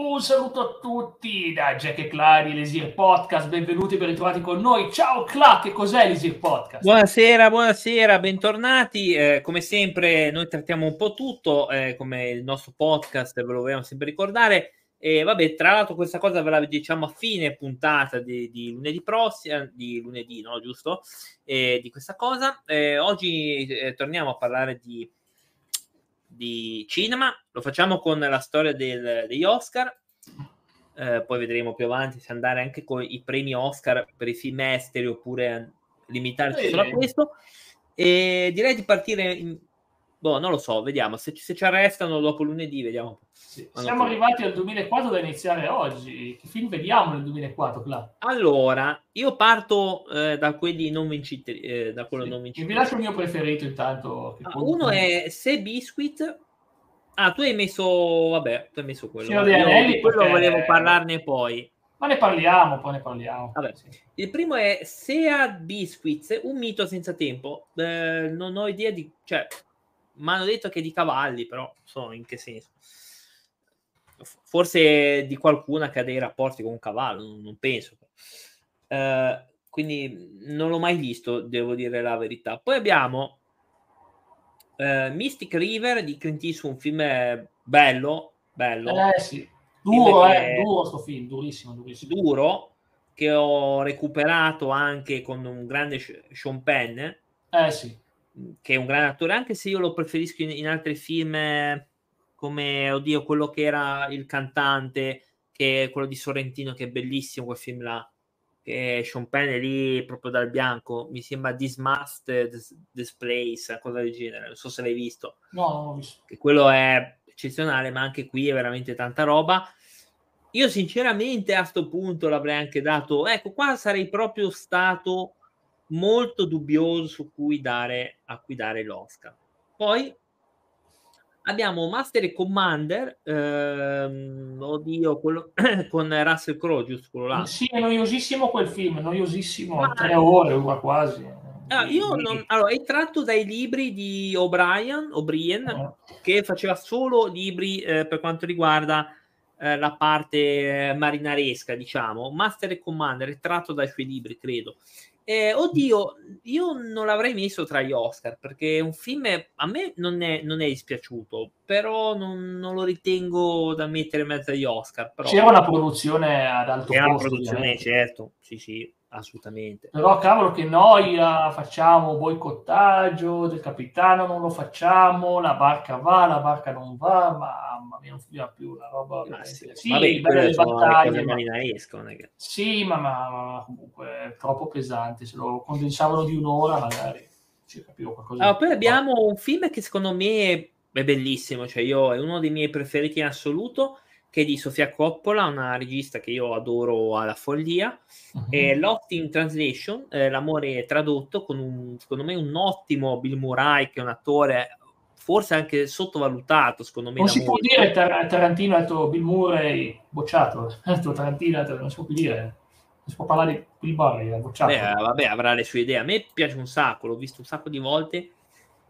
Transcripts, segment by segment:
Un saluto a tutti da Jack e Clary, l'Esir Podcast, benvenuti e ben ritrovati con noi. Ciao Cla, che cos'è l'Esir Podcast? Buonasera, buonasera, bentornati. Eh, come sempre noi trattiamo un po' tutto, eh, come il nostro podcast, ve lo vogliamo sempre ricordare. E vabbè, tra l'altro questa cosa ve la diciamo a fine puntata di, di lunedì prossimo, di lunedì, no, giusto? Eh, di questa cosa. Eh, oggi eh, torniamo a parlare di di cinema, lo facciamo con la storia del, degli Oscar, eh, poi vedremo più avanti se andare anche con i premi Oscar per i film esteri oppure limitarci eh, solo a questo. E direi di partire in, Boh, non lo so, vediamo. Se, se ci arrestano dopo lunedì, vediamo. Sì. Siamo arrivati al 2004 da iniziare oggi. Che film vediamo nel 2004, Cla? Allora, io parto eh, da quelli non vinciti. Eh, da quello sì. non vinciti. Vi lascio il mio preferito intanto. Ah, uno è Se Biscuit. Ah, tu hai messo, vabbè, tu hai messo quello. Io Anelli, quello perché... volevo parlarne poi. Ma ne parliamo, poi ne parliamo. Vabbè, sì. Il primo è Sea Biscuits, un mito senza tempo. Eh, non ho idea di... Cioè, mi hanno detto che di cavalli, però so in che senso. Forse di qualcuna che ha dei rapporti con un cavallo, non, penso. Uh, quindi non l'ho mai visto, devo dire la verità. Poi abbiamo uh, Mystic River di Clint Eastwood, un film bello, bello. Eh sì, duro, eh, duro sto film, durissimo, durissimo. Duro, che ho recuperato anche con un grande Sean Penn. Eh sì che è un grande attore, anche se io lo preferisco in, in altri film come, oddio, quello che era il cantante, che è quello di Sorrentino, che è bellissimo quel film là, che Sean Penn è lì proprio dal bianco, mi sembra This Must This Place, cosa del genere, non so se l'hai visto. No, non l'ho visto. Che quello è eccezionale, ma anche qui è veramente tanta roba. Io sinceramente a questo punto l'avrei anche dato, ecco qua sarei proprio stato molto dubbioso su cui dare, a cui dare l'Oscar. Poi abbiamo Master e Commander, ehm, oddio, quello con Russell Crowe, giusto quello là. Sì, è noiosissimo quel film, noiosissimo, Ma... tre ore quasi. Ah, io non, allora, è tratto dai libri di O'Brien, O'Brien uh-huh. che faceva solo libri eh, per quanto riguarda eh, la parte marinaresca, diciamo. Master e Commander è tratto dai suoi libri, credo. Eh, oddio, io non l'avrei messo tra gli Oscar perché un film a me non è, non è dispiaciuto, però non, non, lo ritengo da mettere in mezzo agli Oscar. Però... C'era una produzione ad alto C'era costo. C'era una produzione, certo, sì, sì assolutamente. Però cavolo che noia, facciamo boicottaggio del capitano, non lo facciamo, la barca va, la barca non va, mamma mia, non funziona più la roba. Ma sì, sì Vabbè, belle battaglie. Ma... Che... Sì, ma, ma, ma, comunque è troppo pesante, se lo condensavano di un'ora magari ci capivo qualcosa. Allora, poi abbiamo un film che secondo me è bellissimo, cioè io è uno dei miei preferiti in assoluto, che è di Sofia Coppola, una regista che io adoro alla follia. Uh-huh. E Lost in Translation, eh, l'amore tradotto, con un, secondo me un ottimo Bill Murray, che è un attore forse anche sottovalutato, secondo me. Non si può dire Tar- Tarantino detto Bill Murray bocciato, detto Tarantino non si può più dire. Non si può parlare di Bill Murray, bocciato. Beh, vabbè, avrà le sue idee. A me piace un sacco, l'ho visto un sacco di volte.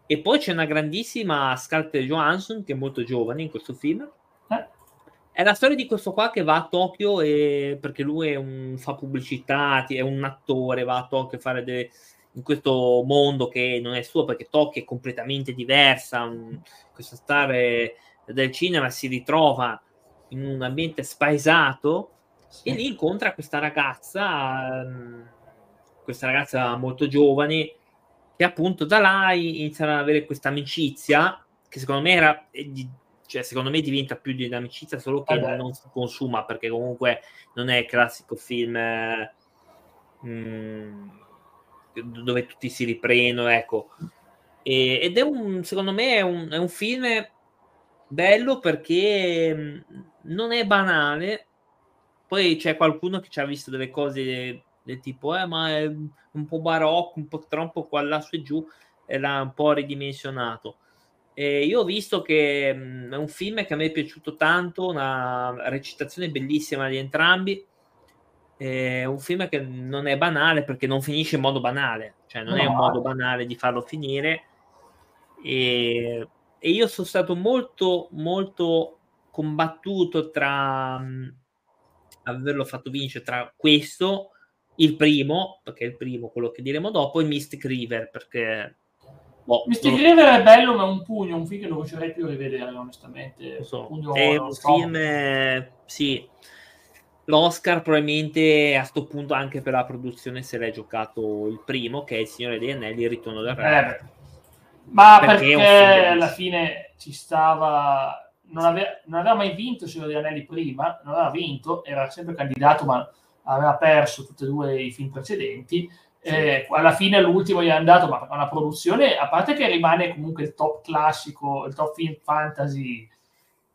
E poi c'è una grandissima Scarlett Johansson, che è molto giovane in questo film è la storia di questo qua che va a Tokyo e, perché lui un, fa pubblicità, è un attore, va a Tokyo a fare delle, in questo mondo che non è suo perché Tokyo è completamente diversa. Un, questa star del cinema si ritrova in un ambiente spaesato sì. e lì incontra questa ragazza, mm, questa ragazza molto giovane, che appunto da là iniziano ad avere questa amicizia che secondo me era di, cioè, secondo me diventa più di un'amicizia solo che eh non si consuma perché comunque non è il classico film eh, mh, dove tutti si riprendono ecco. E, ed è un secondo me è un, è un film bello perché mh, non è banale. Poi c'è qualcuno che ci ha visto delle cose del tipo eh, ma è un po' barocco un po' troppo qua là su e giù e l'ha un po' ridimensionato eh, io ho visto che mh, è un film che a me è piaciuto tanto, una recitazione bellissima di entrambi. È un film che non è banale perché non finisce in modo banale, cioè non no. è un modo banale di farlo finire. E, e io sono stato molto, molto combattuto tra mh, averlo fatto vincere tra questo, il primo, perché è il primo, quello che diremo dopo, e Mystic River, perché... Boh, Mystic non... River è bello, ma è un pugno, un film che non piacerei più rivedere, onestamente. So. Pugno, è un film, eh, sì, l'Oscar probabilmente a questo punto anche per la produzione se l'è giocato il primo, che è Il Signore dei Anelli, Il Ritorno del Re. Eh, ma perché, perché alla fine ci stava... Non aveva, non aveva, mai vinto il Signore degli Anelli prima, non aveva vinto, era sempre candidato, ma aveva perso tutti e due i film precedenti. Eh, alla fine l'ultimo gli è andato, ma una produzione, a parte che rimane comunque il top classico, il top film fantasy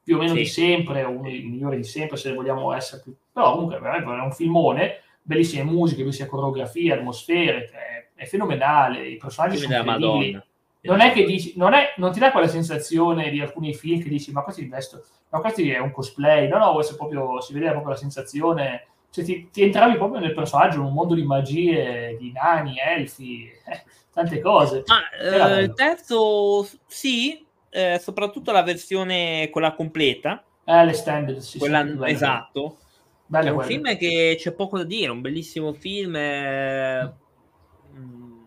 più o meno sì. di sempre, uno dei migliori di sempre, se vogliamo essere più... Però comunque è un filmone, bellissime musiche, bellissime coreografie, atmosfere, è, è fenomenale, i personaggi sono incredibili. Non è che dici, non, è, non ti dà quella sensazione di alcuni film che dici, ma questo è investo, ma questo è un cosplay, no, no, questo proprio, si vedeva proprio la sensazione, cioè ti, ti, entravi proprio nel personaggio, in un mondo di magie, di nani, elfi, eh, tante cose. Ah, eh, il terzo, sì, eh, soprattutto la versione quella completa. Eh, l'extended, sì, quella, sì, esatto. Bello è un quello. film che c'è poco da dire, un bellissimo film. Eh, mm,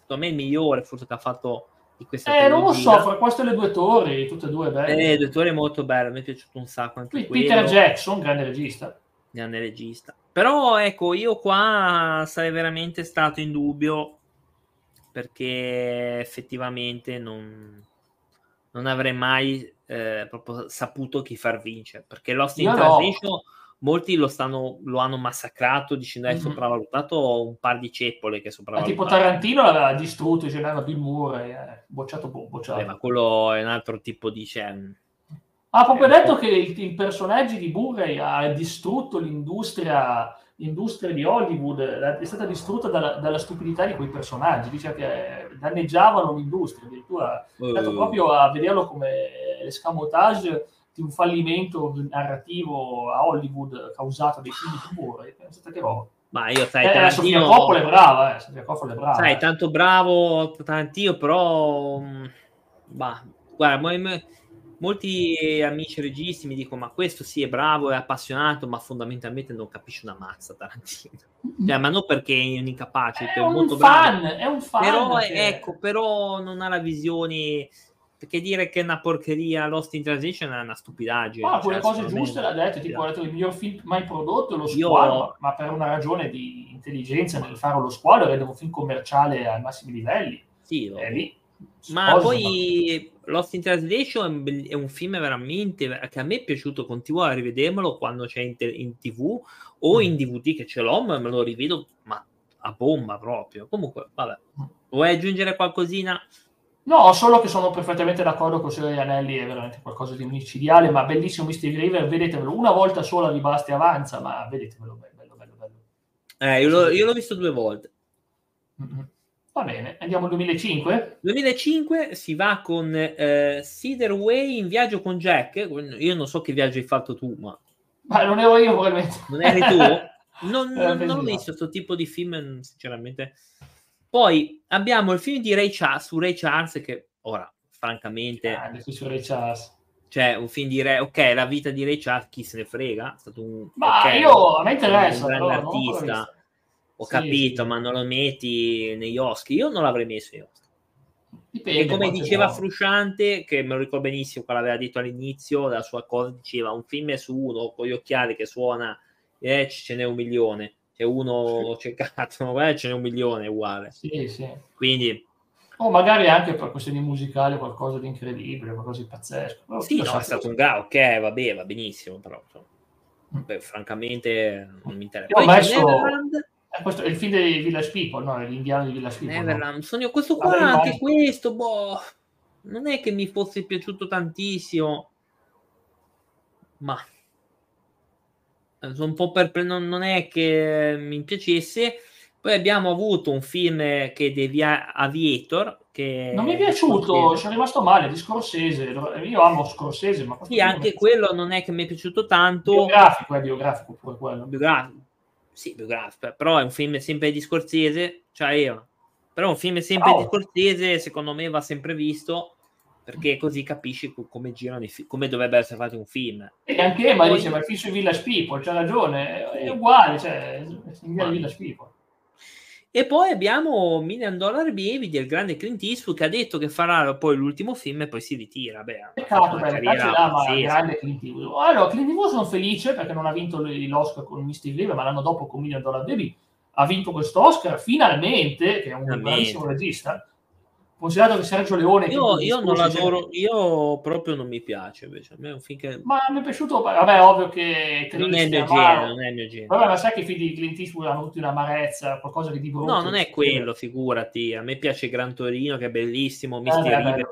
secondo me il migliore forse che ha fatto di questa Eh, non lo so, fra queste le due torri, tutte e due belle. Eh, le due torri è molto bello, mi è piaciuto un sacco anche Qui, Peter Jackson, grande regista. Grande regista. Però ecco, io qua sarei veramente stato in dubbio perché effettivamente non non avrei mai eh, proprio saputo chi far vincere perché Lost in Translation no. molti lo, stanno, lo hanno massacrato dicendo è mm-hmm. sopravvalutato un par di ceppole che sopravvalutato tipo Tarantino l'aveva distrutto dicendo Bill Murray eh, bocciato, bocciato. Beh, ma quello è un altro tipo di cioè, ha proprio eh, detto che il, il personaggio di Murray ha distrutto l'industria l'industria di Hollywood è stata distrutta dalla, dalla, stupidità di quei personaggi, dice che danneggiavano l'industria, addirittura è andato uh. proprio a vederlo come l'escamotage di un fallimento narrativo a Hollywood causato dai film di tumore. Pensate che roba. Ma io sai, eh, Tarantino... Sofia Coppola è brava, eh, Sofia Coppola è brava. Sai, tanto bravo Tarantino, però... Mm, bah, guarda, molti amici registi mi dicono ma questo sì è bravo, è appassionato, ma fondamentalmente non capisce una mazza Tarantino. Cioè, ma non perché è un incapace, è, è un molto fan, bravo. è un fan. Però, che... ecco, però non ha la visione perché dire che è una porcheria Lost in Transition è una stupidaggine. Ma quelle cioè, cose giuste l'ha detto, tipo ha detto il miglior film mai prodotto lo squalo, Io... ma per una ragione di intelligenza nel fare lo squalo rende un film commerciale ai massimi livelli. Sì, è lì. Ma poi Lost in Translation è un film veramente che a me è piaciuto, continuo a rivedermelo quando c'è in, te- in tv o mm. in DVD che ce l'ho, ma me lo rivedo ma a bomba proprio. Comunque, vabbè. Vuoi aggiungere qualcosina? No, solo che sono perfettamente d'accordo con Signore Anelli, è veramente qualcosa di micidiale, ma bellissimo Mystic River, vedetevelo una volta sola di basta e avanza, ma vedetevelo, bello, bello, bello. Eh, io, l'ho, io l'ho visto due volte. Mm-hmm. Va bene, andiamo al 2005? 2005 si va con eh, Cedar Way in viaggio con Jack. Io non so che viaggio hai fatto tu, ma... Ma non ero io probabilmente. Non eri tu? Non, non, non ho visto questo tipo di film, sinceramente. Poi abbiamo il film di Ray Charles, su Ray Charles, che ora, francamente... Ah, su Ray Charles. Cioè, un film di Ray... Ok, la vita di Ray Charles, chi se ne frega? È stato un... Ma okay, io, a me interessa. Un grande artista ho sì, capito, sì. ma non lo metti negli Oscar. Io non l'avrei messo negli. Dipende, e come diceva no. Frusciante, che me lo ricordo benissimo quando aveva detto all'inizio la sua cosa, diceva un film su uno con gli occhiali che suona, eh, ce n'è un milione. C'è uno sì. cercato, eh, ce n'è un milione uguale. Sì, sì. Quindi... O magari anche per questioni musicali qualcosa di incredibile, qualcosa di pazzesco. Però sì, no, è stato un grado, ok, va bene, va benissimo, però mm. beh, francamente non mi interessa. Poi messo... Neverland, questo è il film dei Village People, no? L'indiano di Village People. Neverland, no? sogno questo qua, Vabbè, anche mai... questo, boh, non è che mi fosse piaciuto tantissimo, ma eh, sono un po' per non, non è che mi piacesse. Poi abbiamo avuto un film che The Aviator. Che non mi è piaciuto, ci è rimasto male di Scorsese. Io amo Scorsese, ma sì, anche quello non è che mi è piaciuto tanto. Biografico, è biografico pure quello. Biografico sì, biografico, però è un film sempre di Scorsese, cioè io. Però è un film sempre oh. di Scorsese, secondo me va sempre visto, perché così capisci come girano i film, come dovrebbe essere fatto un film. E anche Emma dice, ma il film su Village People, c'ha ragione, è uguale, cioè, in Village People. E poi abbiamo Million Dollar Baby del grande Clint Eastwood che ha detto che farà poi l'ultimo film e poi si ritira. Beh, Peccato, là, ma grande Clint Eastwood. Allora, Clint Eastwood sono felice perché non ha vinto l'Oscar con Mystic River, ma l'anno dopo con Million Dollar Baby ha vinto questo Oscar finalmente, che è un bravissimo regista considerato che Sergio Leone io, io non l'adoro io proprio non mi piace invece a me è un film che ma mi è piaciuto vabbè ovvio che non è il mio genere non è il mio genere. Vabbè ma sai che i film di Clint Eastwood hanno tutti un'amarezza qualcosa che di brutto no non è quello figurati a me piace Gran Torino che è bellissimo Misti eh, River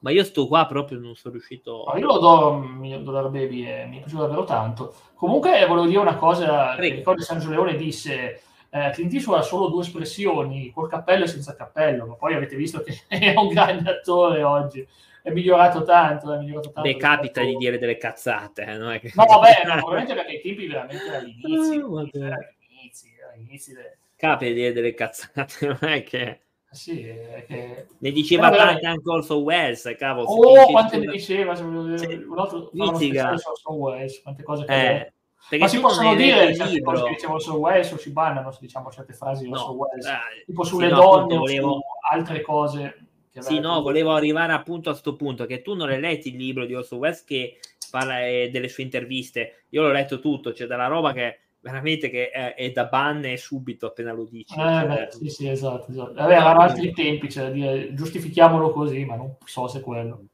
ma io sto qua proprio non sono riuscito no, io lo adoro Million Dollar Baby e mi è piaciuto davvero tanto. Comunque volevo dire una cosa Prego. che ricordo Sergio Leone disse eh, Clint Eastwood ha solo due espressioni, col cappello e senza cappello, ma poi avete visto che è un grande attore oggi. È migliorato tanto, è migliorato tanto. Beh, capita di dire delle cazzate, eh, non è che... No, vabbè, no, probabilmente perché i tempi veramente all'inizio, oh, all'inizio, all'inizio de... Capita di dire delle cazzate, non è che... Sì, è che... Ne diceva eh, tante anche Orson Welles, cavolo. Oh, quante ne diceva, un altro, Orson Welles, quante cose che... Eh perché Ma si possono dire certe cose che dicevano su Wells o si bannano se diciamo certe frasi no, su Wells, eh, tipo sulle sì, donne no, volevo... o altre cose. Sì, no, volevo arrivare appunto a questo punto, che tu non hai letto il libro di Orson Welles che parla eh, delle sue interviste, io l'ho letto tutto, c'è della roba che veramente che è, è da banne subito appena lo dici. Eh, cioè, beh, sì, sì, esatto. esatto. Vabbè, erano altri tempi, cioè, giustifichiamolo così, ma non so se quello.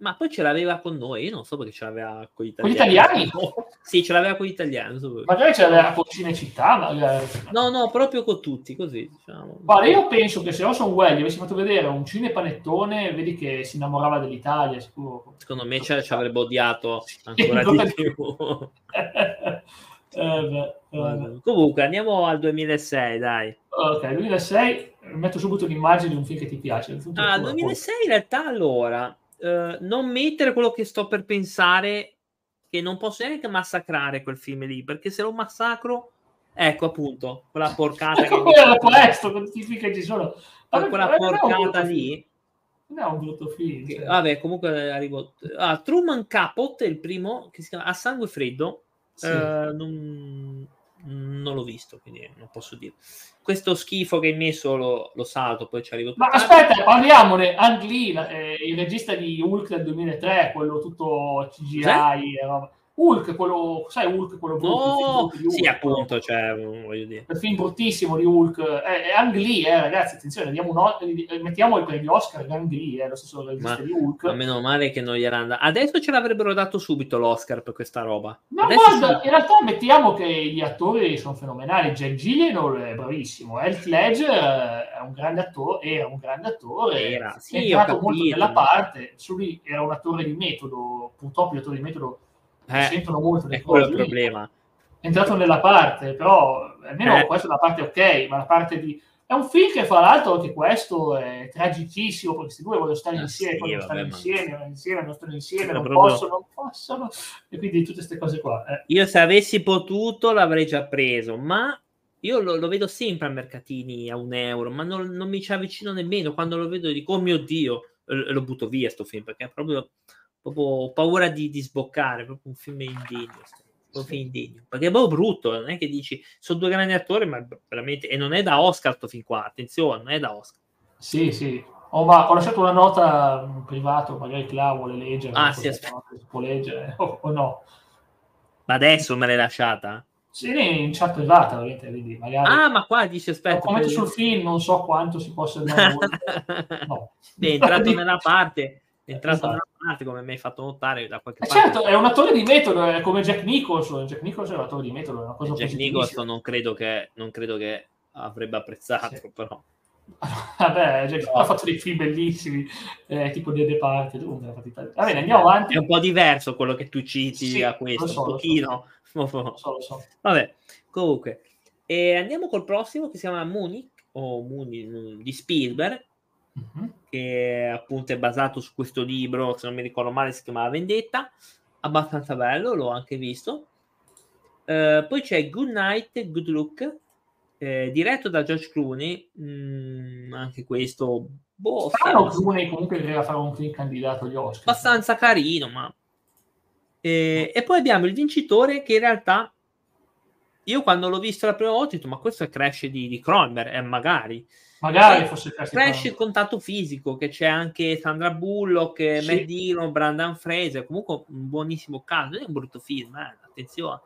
Ma poi ce l'aveva con noi, io non so perché ce l'aveva con gli italiani. Con gli italiani? sì, ce l'aveva con gli italiani. So magari ce l'aveva con Cinecittà, magari. No, no, proprio con tutti, così. Diciamo. Guarda, io penso che se Orson Welles avessi fatto vedere un cinepanettone, vedi che si innamorava dell'Italia, sicuro. Secondo me ci avrebbe odiato ancora di più. eh, eh. Comunque, andiamo al 2006, dai. Ok, 2006, metto subito un'immagine di un film che ti piace. Ah, 2006 in realtà allora eh, non mettere quello che sto per pensare, che non posso neanche massacrare quel film lì, perché se lo massacro, ecco appunto, quella porcata. Ecco era questo, che ci sono. Vabbè, quella porcata lì. Non è un brutto film. Che, cioè. Vabbè, comunque arrivo. Ah, Truman Capote, il primo, che si chiama A Sangue Freddo. Sì. Uh, non non l'ho visto, quindi non posso dire. Questo schifo che hai messo lo, lo salto, poi ci arrivo. Ma aspetta, parliamone. Ang Lee, eh, il regista di Hulk del 2003, quello tutto CGI. Sì? Hulk, quello, sai Hulk, quello brutto? No, sì, appunto, cioè, voglio dire. Il film bruttissimo di Hulk. È Ang Lee, eh, ragazzi, attenzione, diamo un, mettiamo il premio Oscar Ang Lee, è lo stesso regista ma, di Hulk. Ma meno male che non gli era andato. Adesso ce l'avrebbero dato subito l'Oscar per questa roba. Ma Adesso guarda, si... in realtà mettiamo che gli attori sono fenomenali. Jack Gyllenhaal è bravissimo, Heath Ledger è un grande attore, era un grande attore, era, sì, è entrato molto nella parte, su lui era un attore di metodo, purtroppo gli attori di metodo eh, sentono molto le cose. il problema. È entrato nella parte, però almeno eh. questa è la parte ok, ma la parte di... È un film che fra l'altro anche questo è tragicissimo perché questi due vogliono stare ah, insieme, sì, vogliono stare insieme, ma... insieme, non stanno insieme, non proprio... possono, non possono, e quindi tutte queste cose qua. Eh. Io se avessi potuto l'avrei già preso, ma io lo, lo, vedo sempre a mercatini a un euro, ma non, non, mi ci avvicino nemmeno. Quando lo vedo dico, oh mio Dio, lo butto via sto film, perché è proprio proprio paura di, di sboccare, proprio un film indegno. Proprio sì. indegno. Perché è proprio brutto, non è che dici sono due grandi attori, ma veramente. E non è da Oscar sto fin qua, attenzione, non è da Oscar. Sì, sì. Oh, ma ho lasciato una nota in privato, magari Cla vuole leggere. Ah, sì, aspetta. Può leggere o, o, no. Ma adesso me l'hai lasciata? Sì, in chat privata, vedi, magari... Ah, ma qua dice aspetta. Commento per... sul film, non so quanto si possa no. Beh, è entrato nella parte è entrato esatto. nella parte come mi hai fatto notare da qualche eh parte. Certo, è un attore di metodo, è come Jack Nicholson. Jack Nicholson è un attore di metodo, è una cosa Jack Nicholson non credo, che, non credo che avrebbe apprezzato, sì. però. Vabbè, Jack no. ha fatto dei film bellissimi, eh, tipo The Party. Va bene, andiamo avanti. È un po' diverso quello che tu citi sì, a questo, so, un pochino. Lo so. Lo so, lo so. Vabbè, comunque. E andiamo col prossimo che si chiama Munich, o Munich di Spielberg, uh-huh. che appunto è basato su questo libro, se non mi ricordo male si chiamava Vendetta, abbastanza bello, l'ho anche visto. Uh, poi c'è Good Night, Good Look, eh, diretto da George Clooney, mm, anche questo boh, Strano Clooney comunque doveva fare un film candidato agli Oscar. Abbastanza carino, ma... E, e poi abbiamo il vincitore che in realtà io quando l'ho visto la prima volta ho detto ma questo è Crash di, di Cronenberg, eh, magari. Magari fosse Crash. Il contatto fisico, che c'è anche Sandra Bullock, sì. Matt Dillon, Brandon Fraser, comunque un buonissimo caso, non è un brutto film, eh, attenzione.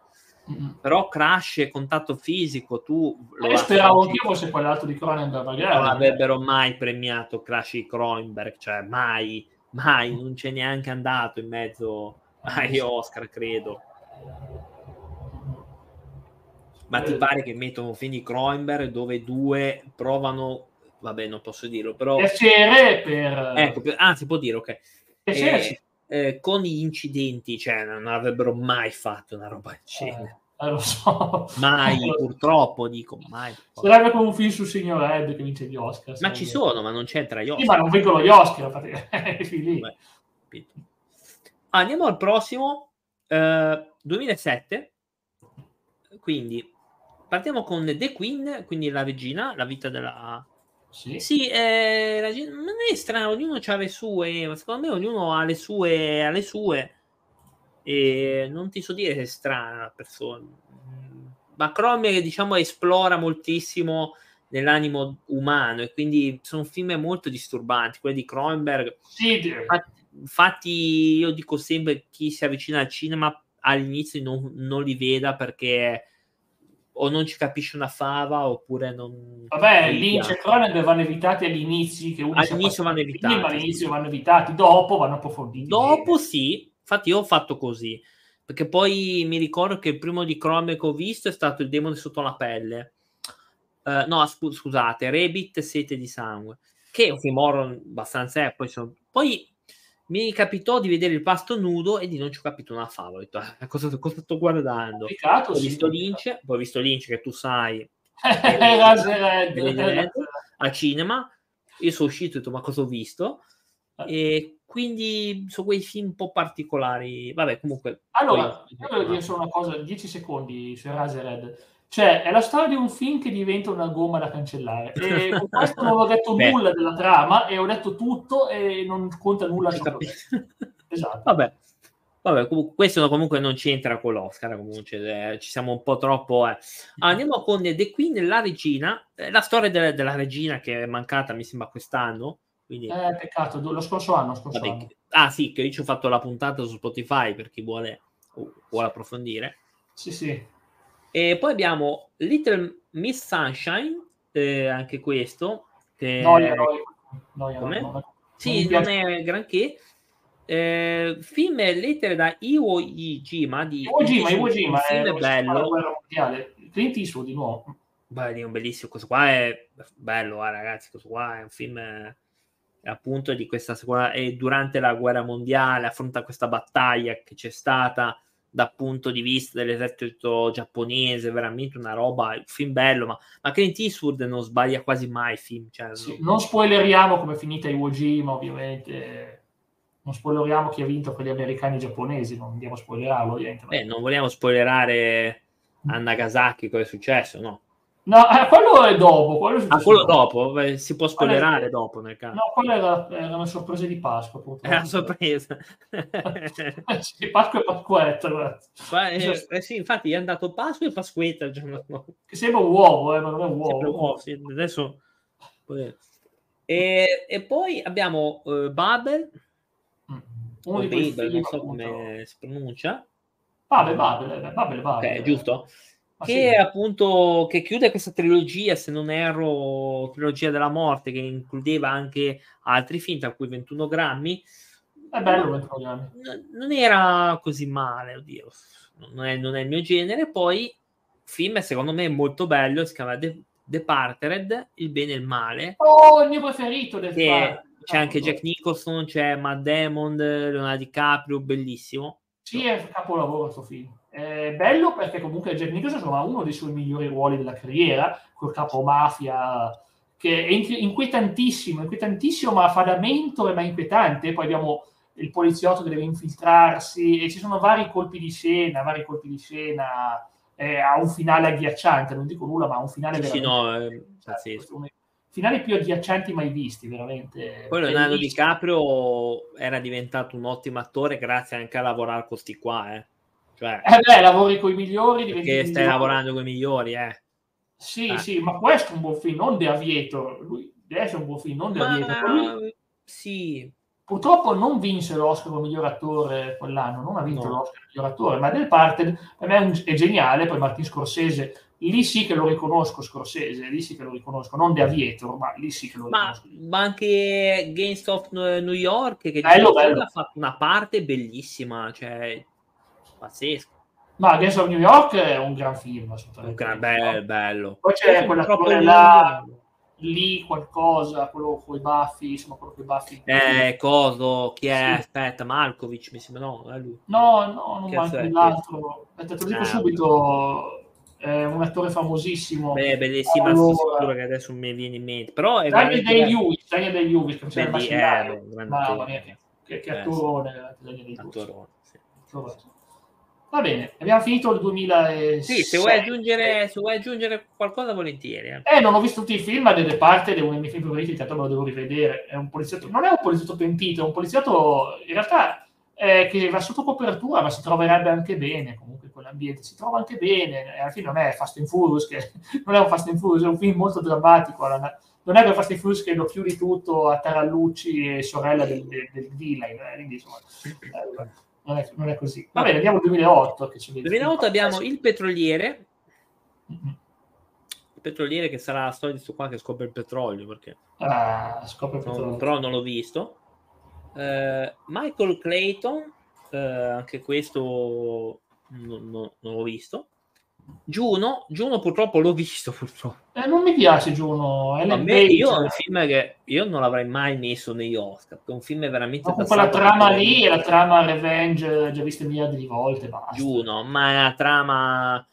Mm-hmm. Però Crash contatto fisico, tu... Lo io speravo anche io fosse quell'altro di Cronenberg, magari. Non avrebbero mai premiato Crash di Cronenberg, cioè mai, mai, non c'è neanche andato in mezzo agli Oscar, credo. Ma ti pare che mettono un film di Cronenberg dove due provano, vabbè, non posso dirlo, però. Piacere per. Ecco, per... ah, si può dire, ok. Eh, eh, con gli incidenti, cioè, non avrebbero mai fatto una roba del genere. Eh, lo so. Mai, purtroppo, dico, mai. Sarebbe come un film su Signor Ed che vince gli Oscar. Ma ci sono, ma non c'entra gli Oscar. Sì, ma non vincono gli Oscar. Beh, Andiamo al prossimo, eh, 2007. Quindi partiamo con The Queen, quindi la regina, la vita della... Sì, sì eh, non è strano, ognuno ha le sue, ma secondo me ognuno ha le sue, ha le sue e non ti so dire se è strana la persona. Ma Cromwell, diciamo, esplora moltissimo nell'animo umano e quindi sono film molto disturbanti, quelli di Cronenberg. Sì, infatti, infatti, io dico sempre chi si avvicina al cinema all'inizio non, non li veda perché o non ci capisce una fava oppure non... Vabbè, Lynch e Cronenberg vanno evitati all'inizio, che all'inizio vanno evitati. Prima, all'inizio vanno evitati, dopo vanno approfonditi. Dopo sì, infatti io ho fatto così, perché poi mi ricordo che il primo di Cronenberg che ho visto è stato Il demone sotto la pelle. Uh, no, scu- scusate, Rabbit Sete di sangue, che è un film horror abbastanza... Eh, poi, sono... poi mi capitò di vedere il pasto nudo e di non ci ho capito una favola. Ho detto, eh, cosa, cosa, sto guardando? Peccato, ho visto Lynch, poi ho visto Lynch che tu sai a cinema. Io sono uscito e ho detto, ma cosa ho visto? Eh. E quindi sono quei film un po' particolari. Vabbè, comunque. Allora, poi... io voglio dire solo una cosa, 10 secondi su Eraserhead cioè, è la storia di un film che diventa una gomma da cancellare. E con questo non ho detto Beh. nulla della trama e ho detto tutto e non conta nulla su Esatto. Vabbè. Vabbè, comunque, questo comunque non c'entra con l'Oscar, comunque eh, ci siamo un po' troppo... Eh. Andiamo con The Queen, la regina, eh, la storia de- della regina che è mancata, mi sembra, quest'anno. Quindi... Eh, peccato, lo scorso anno. Scorso Vabbè, anno. Ah sì, che io ci ho fatto la puntata su Spotify per chi vuole, vuole approfondire. Sì, sì. E poi abbiamo Little Miss Sunshine, eh, anche questo. Che... Noia, noia. noia Come? No, sì, non, non è granché. Eh, film lettere da Iwo Jima di Iwo Jima, Iwo Jima film è bello. Clint Eastwood di nuovo. Beh, è un bellissimo. Questo qua è bello, eh, ragazzi. Questo qua è un film eh, appunto di questa seconda e durante la guerra mondiale affronta questa battaglia che c'è stata dal punto di vista dell'esercito giapponese, veramente una roba, un film bello, ma, ma Clint Eastwood non sbaglia quasi mai film. Cioè, sì, non spoileriamo come è finita Iwo Jima, ovviamente. Non spoileriamo chi ha vinto per gli americani e giapponesi, non andiamo a spoilerarlo, ovviamente. Beh, non vogliamo spoilerare a Nagasaki cosa è successo, no? No, eh, quello è dopo. Quello è ah, quello dopo, Beh, si può spoilerare dopo nel caso. No, quella era, era una sorpresa di Pasqua. È una sorpresa. sì, Pasqua e Pasquetta. Ma, eh, eh, sì, infatti è andato Pasqua e Pasquetta il giorno dopo. Che sembra un uovo, eh, ma non è un uovo. Sembra un uovo sì. Adesso... E, e, poi abbiamo uh, Babel. Mm. Uno Babel, non so come si pronuncia. Babel, Babel, Babel, Babel. Ok, giusto? Che sì. appunto che chiude questa trilogia, se non erro, trilogia della morte, che includeva anche altri film, tra cui 21 grammi. È bello 21 grammi. Non era così male, oddio, non è, non è il mio genere. Poi, film secondo me molto bello, si chiama The, The Partered, Il bene e il male. Oh, il mio preferito del che C'è anche Jack Nicholson, c'è Matt Damon, Leonardo DiCaprio, bellissimo. Sì, è capolavoro questo film. È bello perché comunque Jack Nicholson insomma, uno dei suoi migliori ruoli della carriera, col capo mafia, che è inquietantissimo, inquietantissimo, ma fa da mentore, ma inquietante. Poi abbiamo il poliziotto che deve infiltrarsi e ci sono vari colpi di scena, vari colpi di scena. Eh, ha un finale agghiacciante, non dico nulla, ma ha un finale sì, veramente... no, eh, finali più adiacenti mai visti, veramente. Poi Leonardo DiCaprio era diventato un ottimo attore grazie anche a lavorare con questi qua, eh. Cioè, eh beh, lavori con i migliori. Perché stai migliori. lavorando con i migliori, eh. Sì, eh. sì, ma questo è un buon film, non The Aviator. Lui deve essere un buon film, non The ma... Aviator. Lui... Sì. Purtroppo non vinse l'Oscar come miglior attore quell'anno, non ha vinto no. l'Oscar come miglior attore, ma del parte per me è, un, è geniale, poi Martin Scorsese lì sì che lo riconosco Scorsese, lì sì che lo riconosco, non The Aviator, ma lì sì che lo ma, riconosco. Ma anche Games of New York, che bello, bello. ha fatto una parte bellissima, cioè pazzesco. Ma Games of New York è un gran film, assolutamente. Un gran, bello, bello. Poi c'è quella là, lì qualcosa, quello con i baffi, insomma, quello con i baffi. Eh, coso, chi è? Sì. Aspetta, Malkovic, mi sembra, no, è lui. No, no, non manca l'altro. Aspetta, te lo dico eh, subito è un attore famosissimo. Beh, bellissima allora, che adesso mi viene in mente. Però è Daniel Day-Lewis, Daniel Day-Lewis, che c'è il eh, Mamma mia, che, che, che attorone. Eh, attorone, sì. Va bene, abbiamo finito il 2006. Sì, se vuoi aggiungere, se vuoi aggiungere qualcosa volentieri. Eh. eh. non ho visto tutti i film, ma delle parti è uno dei miei film preferiti, tanto me lo devo rivedere. È un poliziotto, non è un poliziotto pentito, è un poliziotto in realtà eh, che va sotto copertura, ma si troverebbe anche bene comunque in quell'ambiente, si trova anche bene, alla fine non è Fast and Furious, che non è un Fast and Furious, è un film molto drammatico, non è che Fast and Furious che lo chiudi tutto a Tarallucci e sorella del, del, del villain, eh, quindi insomma, eh, non, è, non, è, così. Va bene, andiamo al 2008. Che 2008 abbiamo Il Petroliere, mm-hmm. il Petroliere che sarà la storia di questo qua che scopre il petrolio, perché ah, scopre il petrolio. No, però non l'ho visto Uh, Michael Clayton, uh, anche questo non, non, non l'ho visto. Juno, Juno purtroppo l'ho visto purtroppo. Eh, non mi piace Juno. È me, io è un film che io non l'avrei mai messo negli Oscar. È un film veramente. Ma quella trama lì è la trama Revenge, già vista miliardi di volte. Basta. Juno, ma è una trama.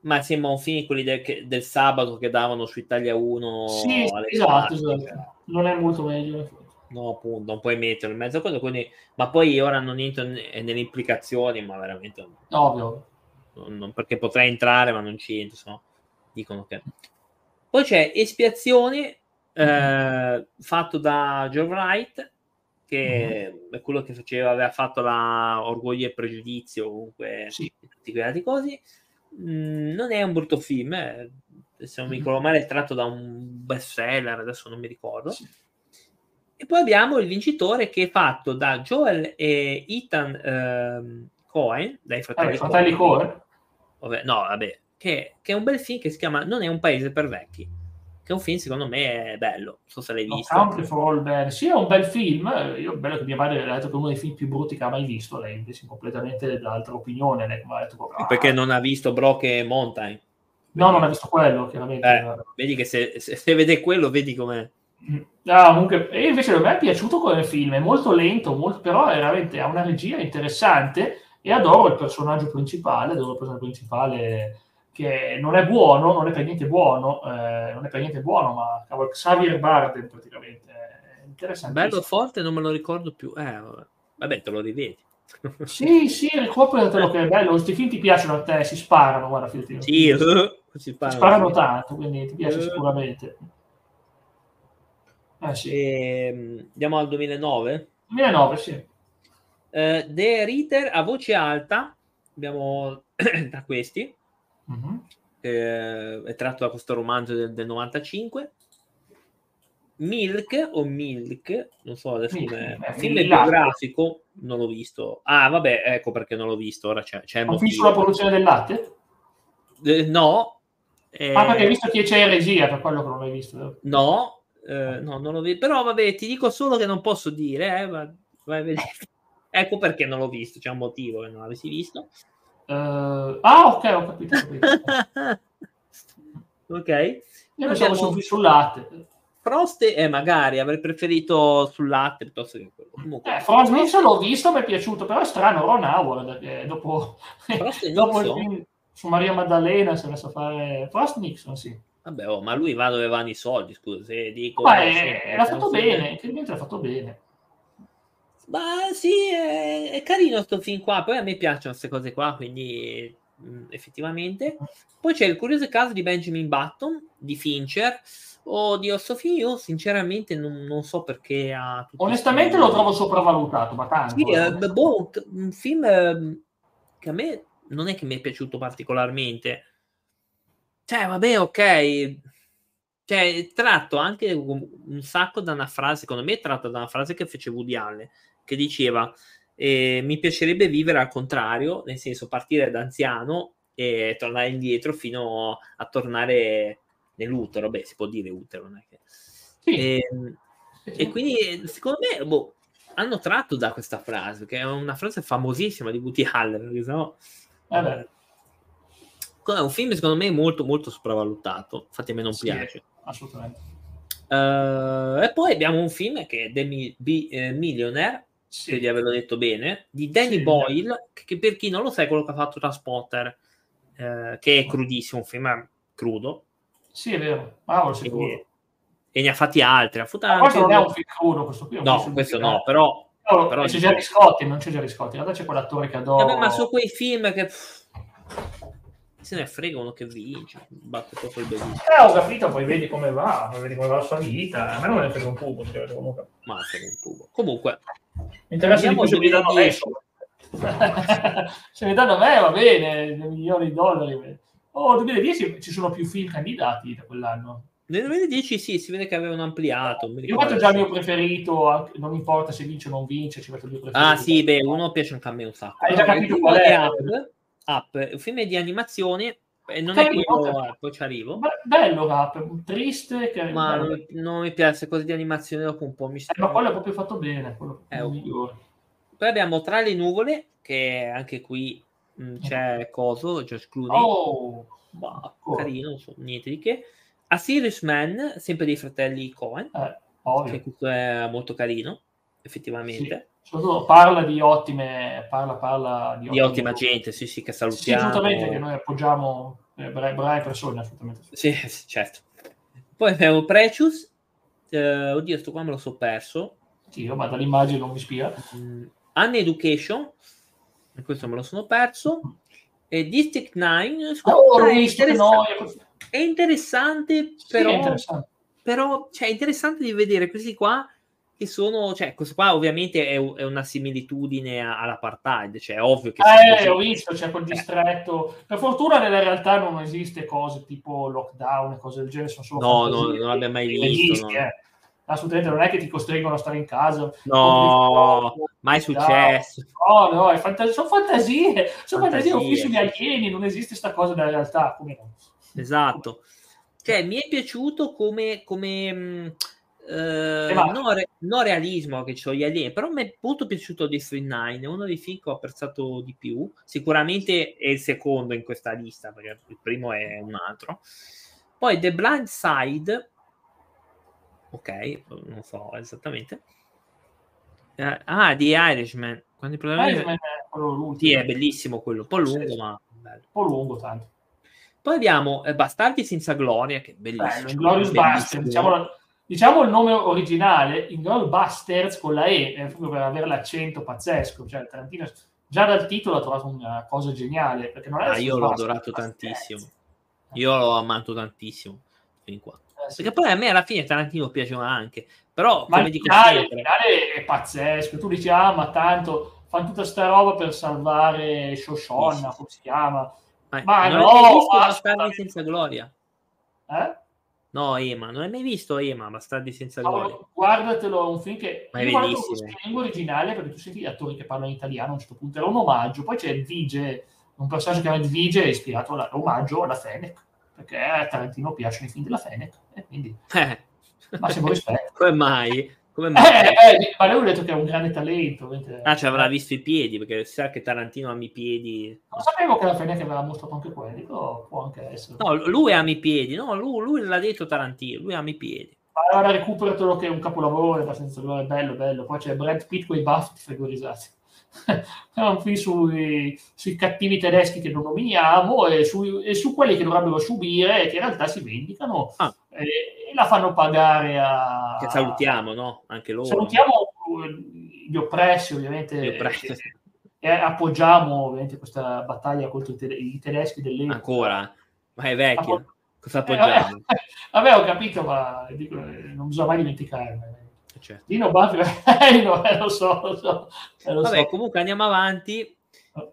Ma sembra un film quelli del, del sabato che davano su Italia 1. Sì, esatto, esatto, Non è molto meglio no, appunto, non puoi metterlo in mezzo a quello, quindi, ma poi ora non entro nelle implicazioni, ma veramente ovvio. Non, perché potrei entrare, ma non ci entro, no? dicono che. Poi c'è Espiazione, mm-hmm. fatto da Joe Wright, che mm-hmm. è quello che faceva, aveva fatto la Orgoglio e Pregiudizio, comunque sì. tutti quei cose. Mm, non è un brutto film, eh. se non mi ricordo male, è tratto da un best seller, adesso non mi ricordo. Sì e poi abbiamo il vincitore che è fatto da Joel e Ethan ehm, Cohen, dai fratelli, eh, fratelli Cohen. Vabbè, no, vabbè, che, che, è un bel film che si chiama Non è un paese per vecchi. Che è un film, secondo me, è bello. Non so se l'hai visto. No, Country for All Men. Sì, è un bel film. Io bello che mia madre ha detto che è uno dei film più brutti che ha mai visto. Lei invece è completamente dell'altra opinione. Lei detto, ah. Perché non ha visto Brock e Mountain. No, non ha visto quello, chiaramente. Eh, vedi che se, se, se vede quello, vedi com'è. Ah, comunque, e invece a me è piaciuto come film, è molto lento, molto, però veramente ha una regia interessante e adoro il personaggio principale, adoro il personaggio principale che non è buono, non è per niente buono, eh, non è per niente buono, ma cavolo, Xavier Barden praticamente, è interessante. Bello forte, non me lo ricordo più, eh, vabbè, te lo rivedi. sì, sì, ricopriatelo che è bello, questi film ti piacciono a te, si sparano, guarda, sì, si sparano, si sparano tanto, quindi ti piace uh. sicuramente. Ah, sì. e, ehm, andiamo al 2009? 2009, sì. Uh, The Reader a voce alta, abbiamo da questi, uh-huh. eh, è tratto da questo romanzo del, del 95. Milk o Milk, non so adesso come film biografico, non l'ho visto. Ah, vabbè, ecco perché non l'ho visto. Ora c'è, c'è Ho visto la produzione del latte? Eh, no. Eh... Ah, perché hai visto chi c'è in regia, per quello che non l'hai visto. No, eh, no, non l'ho visto. Però vabbè, ti dico solo che non posso dire, eh, ma vai a vedere. Ecco perché non l'ho visto, c'è un motivo che non l'avessi visto. Uh, ah, ok, ho capito. Ho capito. ok. Io pensavo abbiamo... sul latte. Frost, eh, magari avrei preferito sul latte piuttosto che quello. Comunque, eh, Frost Nixon l'ho visto, mi è piaciuto, però è strano Ron Howard, che dopo, dopo il film su Maria Maddalena si è messo a fare Frost Nixon, sì. Vabbè, oh, ma lui va dove vanno i soldi, scusa, se dico... Ma è, l'ha fatto bene, incredibilmente l'ha fatto bene. Ma sì, è, è carino questo film qua, poi a me piacciono queste cose qua, quindi mh, mm, effettivamente. Poi c'è il curioso caso di Benjamin Button, di Fincher. Oddio, Sofia, io sinceramente non, non so perché ha... Onestamente lo trovo sopravvalutato, ma tanto. Sì, eh, boh, un film ehm, che a me non è che mi è piaciuto particolarmente. Cioè, vabbè, ok. Cioè, tratto anche un sacco da una frase, secondo me è tratto da una frase che fece Woody Allen, che diceva eh, mi piacerebbe vivere al contrario, nel senso partire da anziano e tornare indietro fino a tornare nell'utero, beh, si può dire utero, non è che... Sì. E, ehm, e quindi, secondo me, boh, hanno tratto da questa frase, che è una frase famosissima di Woody Allen, perché sennò... Eh è un film, secondo me, molto, molto sopravvalutato, infatti a me non sì, piace. Assolutamente. Uh, e poi abbiamo un film che è The eh, Millionaire, sì. di averlo detto bene, di Danny sì. Boyle, che, per chi non lo sa è quello che ha fatto Transporter, eh, che è crudissimo, un film crudo, sì, è vero. Ah, sicuro. E, e ne ha fatti altri. Ha fatto questo non è un film crudo, questo qui. No, questo no, però... No, però c'è Jerry Scotti, non c'è Jerry Scotti. In realtà c'è quell'attore che adoro. Vabbè, ma su quei film che... Se ne frega uno che vince, batte proprio il bellissimo. Eh, ho capito, poi vedi come va, vedi come va la sua vita. A me non me ne frega un tubo, cioè, comunque. Ma frega un tubo. Comunque, mi interessa di più se mi danno me. se mi danno me va bene, milioni di dollari. Oh, 2010 ci sono più film candidati da quell'anno. Nel 2010 sì, si vede che avevano ampliato. Io ho fatto già il mio preferito, non importa se vince o non vince, ci metto il mio preferito. Ah sì, beh, uno piace anche a me un sacco. Hai già capito qual è? Up, up, un film di animazione, e non Carino, è quello, poi ci arrivo. Bello Up, triste. Che ma non, non, mi piace, cose di animazione dopo un po' mi eh, Ma quello è proprio fatto bene, quello è il migliore. Poi abbiamo Tra le nuvole, che anche qui mh, mm, c'è Coso, George Clooney. Oh, bah, oh. carino, so, niente di che. A Serious Man, sempre dei fratelli Cohen, eh, che questo è molto carino, effettivamente. Sì. Parla di ottime, parla, parla di, di ottima gente, sì, sì, che salutiamo. Sì, assolutamente, che noi appoggiamo eh, brave persone, assolutamente. Sì, certo. Poi abbiamo Precious, eh, oddio, sto qua me lo so perso. Sì, ma dall'immagine non mi ispira. Mm. Uneducation, questo me lo sono perso. E District 9 oh, è, interessante, è interessante, però, sì, è interessante. però cioè, è interessante di vedere questi qua che sono, cioè, questo qua ovviamente è, è una similitudine all'apartheid, cioè è ovvio che... Eh, ho visto, c'è quel distretto. Per fortuna nella realtà non esiste cose tipo lockdown e cose del genere, sono solo... No, no non l'abbiamo mai visto. no. eh assolutamente non è che ti costringono a stare in casa. No, mai successo. No, no, fant- sono fantasie, sono fantasie, ho visto di alieni, non esiste questa cosa nella realtà. Come? Esatto. Cioè, mi è piaciuto come... come mh, eh, non, re- non, realismo che ho gli alieni, però mi è molto piaciuto District 9, è uno dei film che ho apprezzato di più. Sicuramente è il secondo in questa lista, perché il primo è un altro. Poi The Blind Side, ok, non so esattamente. Uh, ah, di Irishman. Quando i Irishman è Sì, è bellissimo quello, un po' lungo, ma bello. Un po' lungo, tanto. Poi abbiamo eh, Bastardi senza gloria, che è bellissimo. Glorious Bastards, diciamo, diciamo, il nome originale, Inglourious Bastards con la E, è proprio per avere l'accento pazzesco, cioè Tarantino già dal titolo ha trovato una cosa geniale, perché non è ah, io l'ho adorato tantissimo. Io l'ho amato tantissimo fin qua. Perché poi a me alla fine Tarantino piaceva anche, però ma come il finale, sempre... il finale è pazzesco. Tu dici, ah, ma tanto fanno tutta sta roba per salvare Shoshonna, sì, come si chiama? Ma, ma non no, visto Bastardi senza gloria. Eh? No, Ema, non hai mai visto Ema, Bastardi senza gloria. Oh, guardatelo, è un film che ma è bellissimo. in lingua originale perché tu senti gli attori che parlano in italiano a un certo punto, era un omaggio, poi c'è Vige, un personaggio che chiama Vige ispirato all'omaggio alla Fennec perché a Tarantino piacciono i film della Fennec, e quindi eh. massimo rispetto. Come mai? Come mai? Eh, eh, ma lui ha detto che è un grande talento. Mentre... Ah, ci avrà visto i piedi, perché sa che Tarantino ama i piedi. Non sapevo che la Fennec aveva mostrato anche quelli, però può anche essere. No, lui ama i piedi, no, lui, lui l'ha detto Tarantino, lui ama i piedi. Allora recuperatelo che è un capolavoro, è abbastanza bello, bello. Poi c'è Brad Pitt con i baffi frigorizzati. è un film sui, sui, cattivi tedeschi che non nominiamo e su, e su, quelli che dovrebbero subire e che in realtà si vendicano ah. E, la fanno pagare a... Che salutiamo, no? Anche loro. Salutiamo gli oppressi, ovviamente. Gli oppressi. E, appoggiamo ovviamente questa battaglia contro i, tedeschi dell'epoca. Ancora? Ma è vecchia. Cosa appoggiamo? Eh, vabbè, ho capito, ma dico, non bisogna mai dimenticarne. Certo. Dino Buffy, eh, no, eh, lo so, lo so. Eh, lo Vabbè, so. comunque andiamo avanti.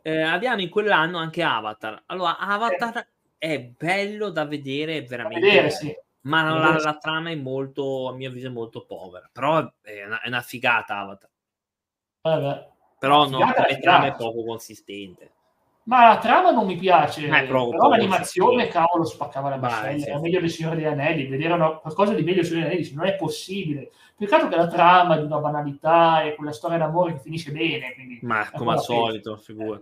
Eh, abbiamo in quell'anno anche Avatar. Allora, Avatar eh. è bello da vedere, veramente. Vedere, sì. Ma la, la, trama è molto, a mio avviso, molto povera. Però è una, è una figata Avatar. Vabbè. Però no, come trama è poco consistente. Ma la trama non mi piace, eh, però l'animazione, cavolo, spaccava la mascella. Era meglio del Signore degli Anelli, vedere una, qualcosa di meglio del Signore degli Anelli, non è possibile. Peccato che la trama è di una banalità e quella storia d'amore che finisce bene. Ma come al solito, figura.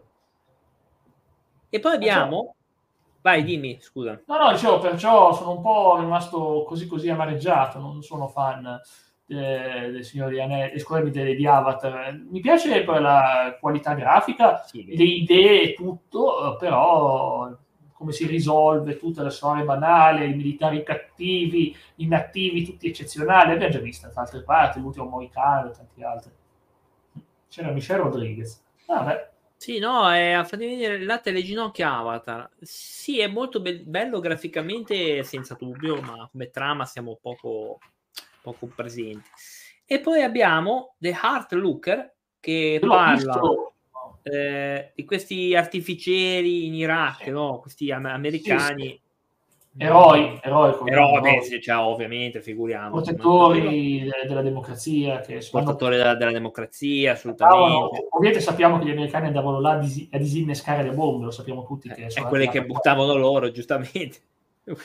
E poi abbiamo... Vai, dimmi, scusa. No, no, dicevo, perciò sono un po' rimasto così così amareggiato, non sono fan eh, del Signore di Anelli, scusami, di Avatar. Mi piace per la qualità grafica, sì, le idee e tutto, però come si risolve tutta la storia banale, i militari cattivi, inattivi, tutti eccezionali, l'abbiamo già visto da altre parti, l'ultimo Moicano e tanti altri. C'era Michelle Rodriguez. Vabbè. Sì, no, è a farmi vedere il latte alle ginocchia Avatar. Sì, è molto be- bello graficamente, senza dubbio, ma come trama siamo poco, poco presenti. E poi abbiamo The Heart Looker, che parla eh, di questi artificieri in Iraq, no? questi am- americani. Sì, sì. Eroi, eroi, eroi, beh, sì, cioè, ovviamente, figuriamo. Protettori della democrazia. Che Portatori della, della, democrazia, assolutamente. ovviamente sappiamo che gli americani andavano là a, dis- a disinnescare le bombe, lo sappiamo tutti. Che eh, è quelle che buttavano loro, giustamente. Eh,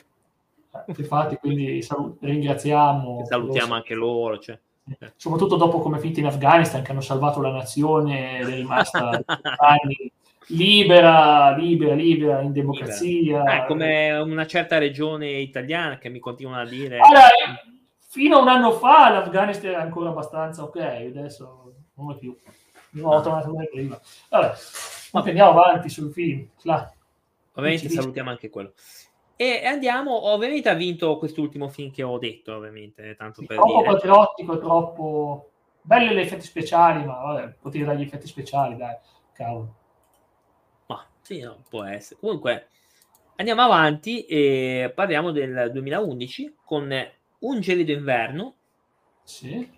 infatti, quindi salu- ringraziamo. salutiamo anche loro. Cioè soprattutto dopo come finito in Afghanistan che hanno salvato la nazione è rimasta anni libera, libera, libera in democrazia. Eh, come una certa regione italiana che mi continuano a dire. Allora, fino a un anno fa l'Afghanistan era ancora abbastanza ok, adesso non è più. Ho tornato come prima. Vabbè, ma andiamo avanti sul film. Là. Ovviamente salutiamo anche quello. E andiamo, ovviamente ha vinto quest'ultimo film che ho detto, ovviamente, tanto per troppo dire. patriottico, troppo... Belli gli effetti speciali, ma vabbè, potevi dare gli effetti speciali, dai, cavolo. Sì, no, può essere. Comunque, andiamo avanti e parliamo del 2011 con Un gelido inverno. Sì.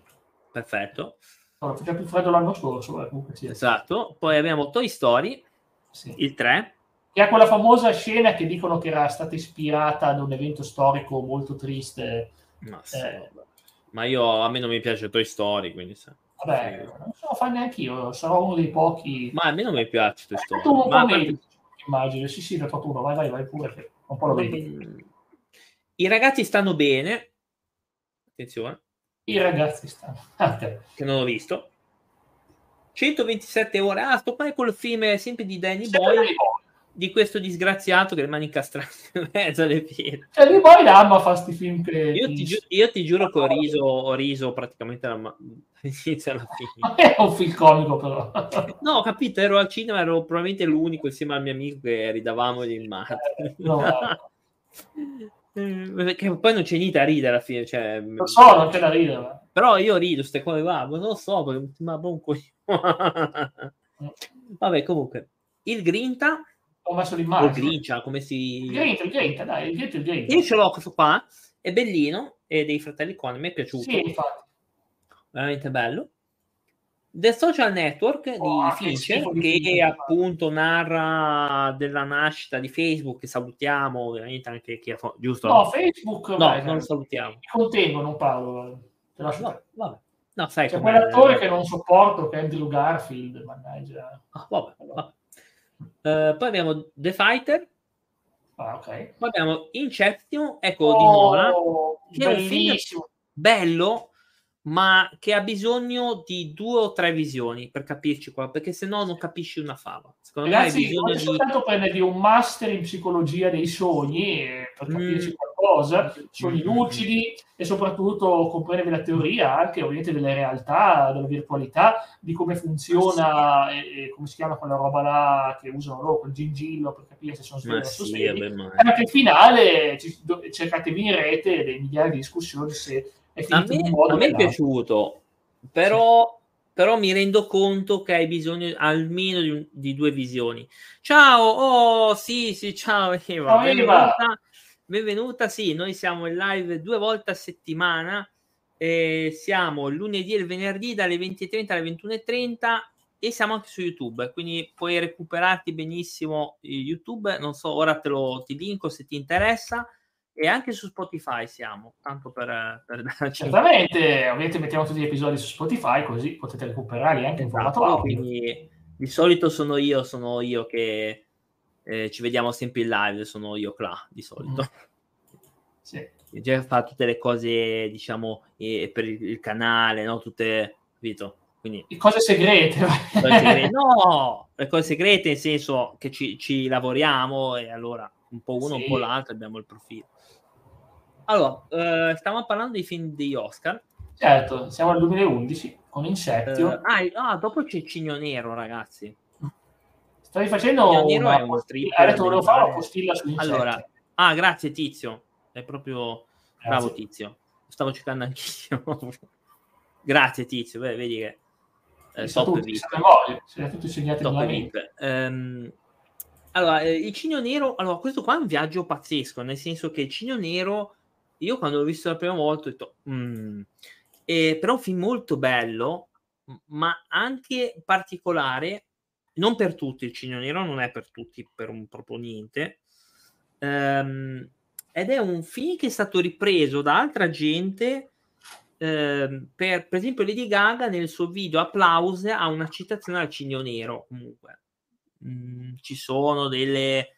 Perfetto. Allora, faceva più freddo l'anno scorso, eh, comunque sì. Esatto. Poi abbiamo Toy Story, sì. il 3 che ha quella famosa scena che dicono che era stata ispirata da un evento storico molto triste. Ma, eh, ma io a me non mi piace Toy Story, quindi sa. Vabbè, non so fare neanche io, sarò uno dei pochi. Ma a me non mi piace. Tu un ma po' meglio, immagino. Sì, sì, da uno, vai, vai, vai pure, un po' lo vedi. I ragazzi stanno bene. Attenzione. I ragazzi stanno. Okay. Che non ho visto. 127 ore. Ah, sto qua col film sempre di Danny Boy. Danny Boy di questo disgraziato che rimane incastrato in mezzo alle piede. Cioè, lui poi l'ama fa sti film che... Io ti, gi- io ti giuro che ho riso, ho riso praticamente dall'inizio alla fine. È un film comico però. no, ho capito, ero al cinema, ero probabilmente l'unico insieme al mio amico che ridavamo di mare. Eh, no, Perché poi non c'è niente da ridere alla fine. Cioè... Lo so, non c'è da ridere. Però io rido queste cose qua, non lo so, ma un coglione. Vabbè, comunque, il Grinta ho messo l'immagine. O Grincia, come si... Il Grinta, dai, il Grinta. Io ce l'ho questo qua, è bellino, è dei fratelli Coen, mi è piaciuto. Sì, infatti. Veramente bello. The Social Network oh, di Fincher, che, che appunto narra della nascita di Facebook, che salutiamo ovviamente anche chi ha giusto? No, Facebook no, beh, non lo salutiamo. Contengo, non parlo. Te no, vabbè. No, sai C'è quell'attore che non sopporto, che è Andrew Garfield, mannaggia. Ah, vabbè, vabbè. Uh, poi abbiamo The Fighter. Ah, okay. Poi abbiamo Inception, ecco oh, di Nola, che è un film bello, ma che ha bisogno di due o tre visioni per capirci qua, perché se no non capisci una fava. Secondo Ragazzi, me hai bisogno di... soltanto prenderti un master in psicologia dei sogni per capirci mm. qualcosa, sogni mm. lucidi e soprattutto comprendere la teoria anche ovviamente delle realtà, della virtualità, di come funziona sì. e, e, come si chiama quella roba là che usano loro, quel gingillo per capire se sono svegli o sì, Anche il finale cercatevi in rete dei migliaia di discussioni se a me, a me è piaciuto, però, sì. però, mi rendo conto che hai bisogno almeno di, di due visioni. Ciao, oh sì, sì, ciao Eva. Ciao, Eva. benvenuta. Sì, noi siamo in live due volte a settimana. Eh, siamo lunedì e il venerdì dalle 20.30 alle 21.30 e siamo anche su YouTube, quindi puoi recuperarti benissimo YouTube. Non so, ora te lo ti linko se ti interessa. E anche su Spotify siamo, tanto per, per darci... Certamente, ovviamente mettiamo tutti gli episodi su Spotify, così potete recuperarli anche in esatto, formato audio. Quindi di solito sono io, sono io che eh, ci vediamo sempre in live, sono io Cla, di solito. Mm. Sì. Già fa tutte le cose, diciamo, eh, per il, canale, no? Tutte, capito? Quindi, le cose segrete. Cose segrete. no, le cose segrete nel senso che ci, ci lavoriamo e allora un po' uno, sì. un po' l'altro abbiamo il profilo. Allora, eh, stavamo parlando dei film degli Oscar. Certo, siamo al 2011 con Insettio. Uh, ah, ah, dopo c'è Cigno Nero, ragazzi. Stavi facendo Cigno Nero una è uno strip. Ha detto volevo fare una postilla su Insettio. Allora, ah, grazie Tizio. È proprio grazie. bravo Tizio. Stavo cercando anch'io. grazie Tizio, Beh, vedi che eh, top tutti, siete tutti segnati top VIP. Um, allora, eh, il Cigno Nero, allora questo qua è un viaggio pazzesco, nel senso che il Cigno Nero io quando l'ho visto la prima volta ho detto, mm. eh, però un film molto bello, ma anche particolare, non per tutti, il Cigno Nero non è per tutti, per un proprio niente, ehm, ed è un film che è stato ripreso da altra gente, ehm, per, per esempio Lady Gaga nel suo video Applause ha una citazione al Cigno Nero, comunque. Mm, ci sono delle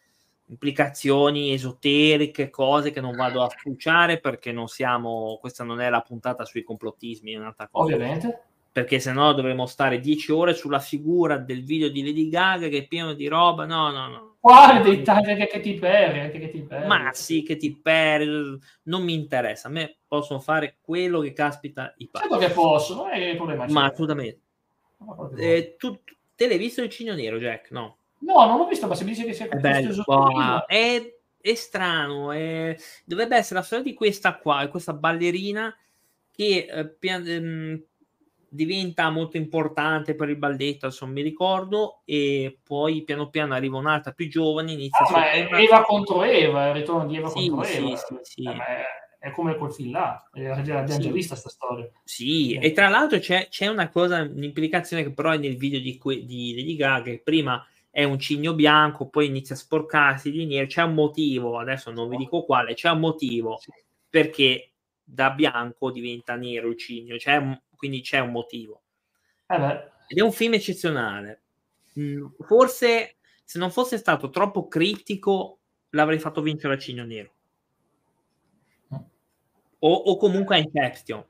implicazioni esoteriche, cose che non vado a spulciare perché non siamo, questa non è la puntata sui complottismi, è un'altra cosa. Ovviamente. Perché se no dovremmo stare dieci ore sulla figura del video di Lady Gaga che è pieno di roba. No, no, no. Quale dettagli anche che ti perdi, anche che ti perdi. Ma sì, che ti perdi, non mi interessa. A me possono fare quello che caspita i padri. Certo che possono, è il problema. Ma assolutamente. Eh, tu, te l'hai visto il cigno nero, Jack? No. No, non l'ho visto, ma se mi dice che sia è bello, wow. è, è, strano. È... Dovrebbe essere la storia di questa qua, questa ballerina che eh, pian, ehm, diventa molto importante per il balletto, adesso mi ricordo, e poi piano piano arriva un'altra più giovane, inizia ah, a... È Eva contro Eva, il ritorno di Eva sì, contro sì, Eva. Sì, sì, eh, è come quel film là, l'abbiamo sì. già vista questa storia. Sì, eh. e tra l'altro c'è, c'è, una cosa, un'implicazione che però è nel video di, di Lady Gaga, che prima è un cigno bianco, poi inizia a sporcarsi di nero, c'è un motivo, adesso non vi dico quale, c'è un motivo perché da bianco diventa nero il cigno, c'è un, quindi c'è un motivo. Eh Ed è un film eccezionale. Mm, forse se non fosse stato troppo criptico l'avrei fatto vincere il cigno nero. O, o comunque a Inception.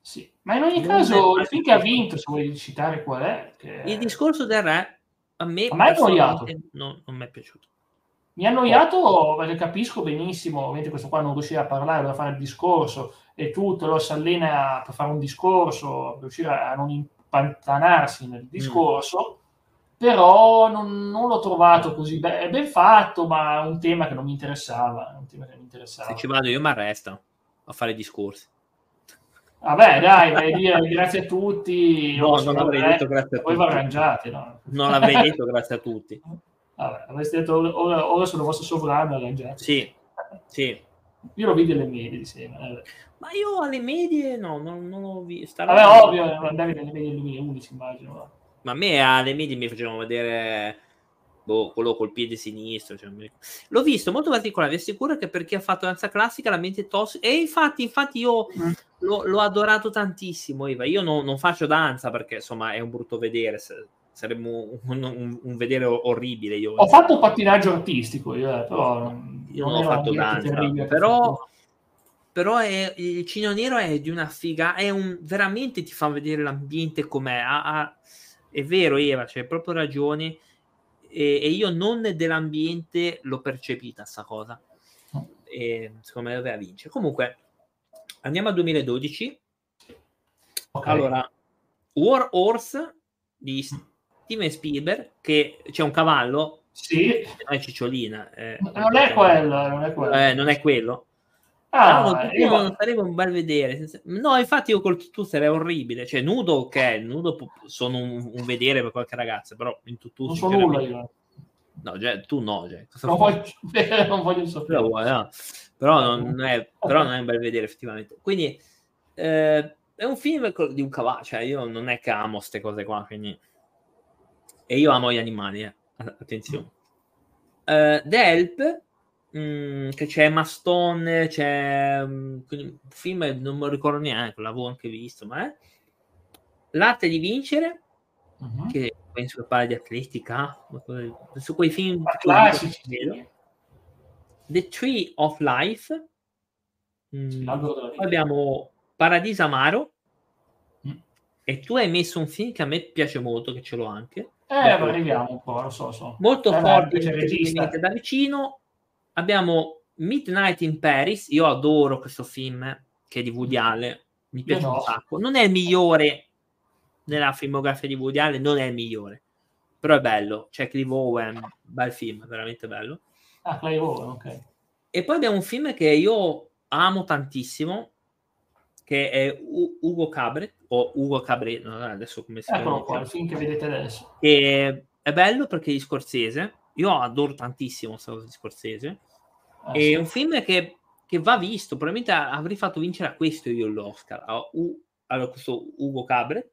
Sì, ma in ogni non caso il film che ha vinto, se vuoi citare qual è... Che... Il discorso del re a me, a me è annoiato. Non, non mi è piaciuto. Mi ha annoiato perché capisco benissimo, ovviamente questo qua non riusciva a parlare, doveva fare il discorso e tutto, lo si allena per fare un discorso, per riuscire a non impantanarsi nel mm. discorso, mm. però non, non, l'ho trovato così be- ben fatto, ma è un tema che non mi interessava. Un tema che mi interessava. Se ci vado io mi arresta a fare discorsi. Vabbè, dai, vai dire grazie a tutti. No, non avrei detto grazie a tutti. Poi va arrangiati, no? Non avrei detto grazie a tutti. Vabbè, avresti detto ora, ora sono vostro sovrano arrangiati. Sì, sì. Io lo vidi alle medie insieme. Eh. Ma io alle medie no, non, non ho visto. Vabbè, ovvio, andavi alle medie del 2011, immagino. Ma a me alle medie mi facevano vedere boh, quello col piede sinistro. Cioè, l'ho visto molto particolare. Vi assicuro che per chi ha fatto danza classica la mente tossica. E infatti, infatti, io mm. l'ho, l'ho, adorato tantissimo. Eva. Io no, non faccio danza perché insomma è un brutto vedere. Sarebbe un, un, un vedere orribile. Io, ho fatto pattinaggio artistico, io, eh, però io non, non ho fatto danza. Però, però è, il Cino Nero è di una figa. È un veramente ti fa vedere l'ambiente com'è. Ha, ha, è vero, Eva, c'è proprio ragione e, e io non dell'ambiente l'ho percepita sta cosa. E secondo me doveva vincere. Comunque, andiamo al 2012. Okay. Allora, War Horse di Steven Spielberg, che c'è un cavallo. Sì. Non è cicciolina. Eh, non è quello, non è quello. Eh, non è quello. Ah, no, io... non sarebbe un bel vedere. No, infatti io col tutù sarei orribile. Cioè, nudo, ok, nudo sono un, un vedere per qualche ragazza, però in tutù... Non so nulla io. No, cioè, tu no, cioè. non, voglio, non voglio sapere. Vuoi, no? però non, è, però non è un bel vedere effettivamente. Quindi eh, è un film di un cavallo, cioè io non è che amo queste cose qua, quindi... E io amo gli animali, eh. attenzione. Uh, The Help, mm, che c'è Maston, c'è um, un film, non mi ricordo neanche, l'avevo anche visto, ma è L'arte di vincere, uh-huh. che penso che parli di atletica, su quei film classici. The Tree of Life, mm, abbiamo Paradiso Amaro, mm. e tu hai messo un film che a me piace molto, che ce l'ho anche. Eh, arriviamo un po', lo so, so. Molto eh, forte, da vicino. Abbiamo Midnight in Paris, io adoro questo film, che è di Woody Allen, mi piace no. un sacco. Non è il migliore nella filmografia di Woody Allen non è il migliore, però è bello. C'è Clive Owen, bel film, veramente bello. Ah, Clive Owen, ok. E poi abbiamo un film che io amo tantissimo, che è U- Ugo Cabret, o Ugo Cabret, no, adesso come si chiama? Eccolo qua, il film che vedete adesso. E è bello perché è di Scorsese, io adoro tantissimo questa cosa di Scorsese, ah, è sì. un film che, che, va visto, probabilmente avrei fatto vincere a questo io l'Oscar, a, U- a questo Ugo Cabret,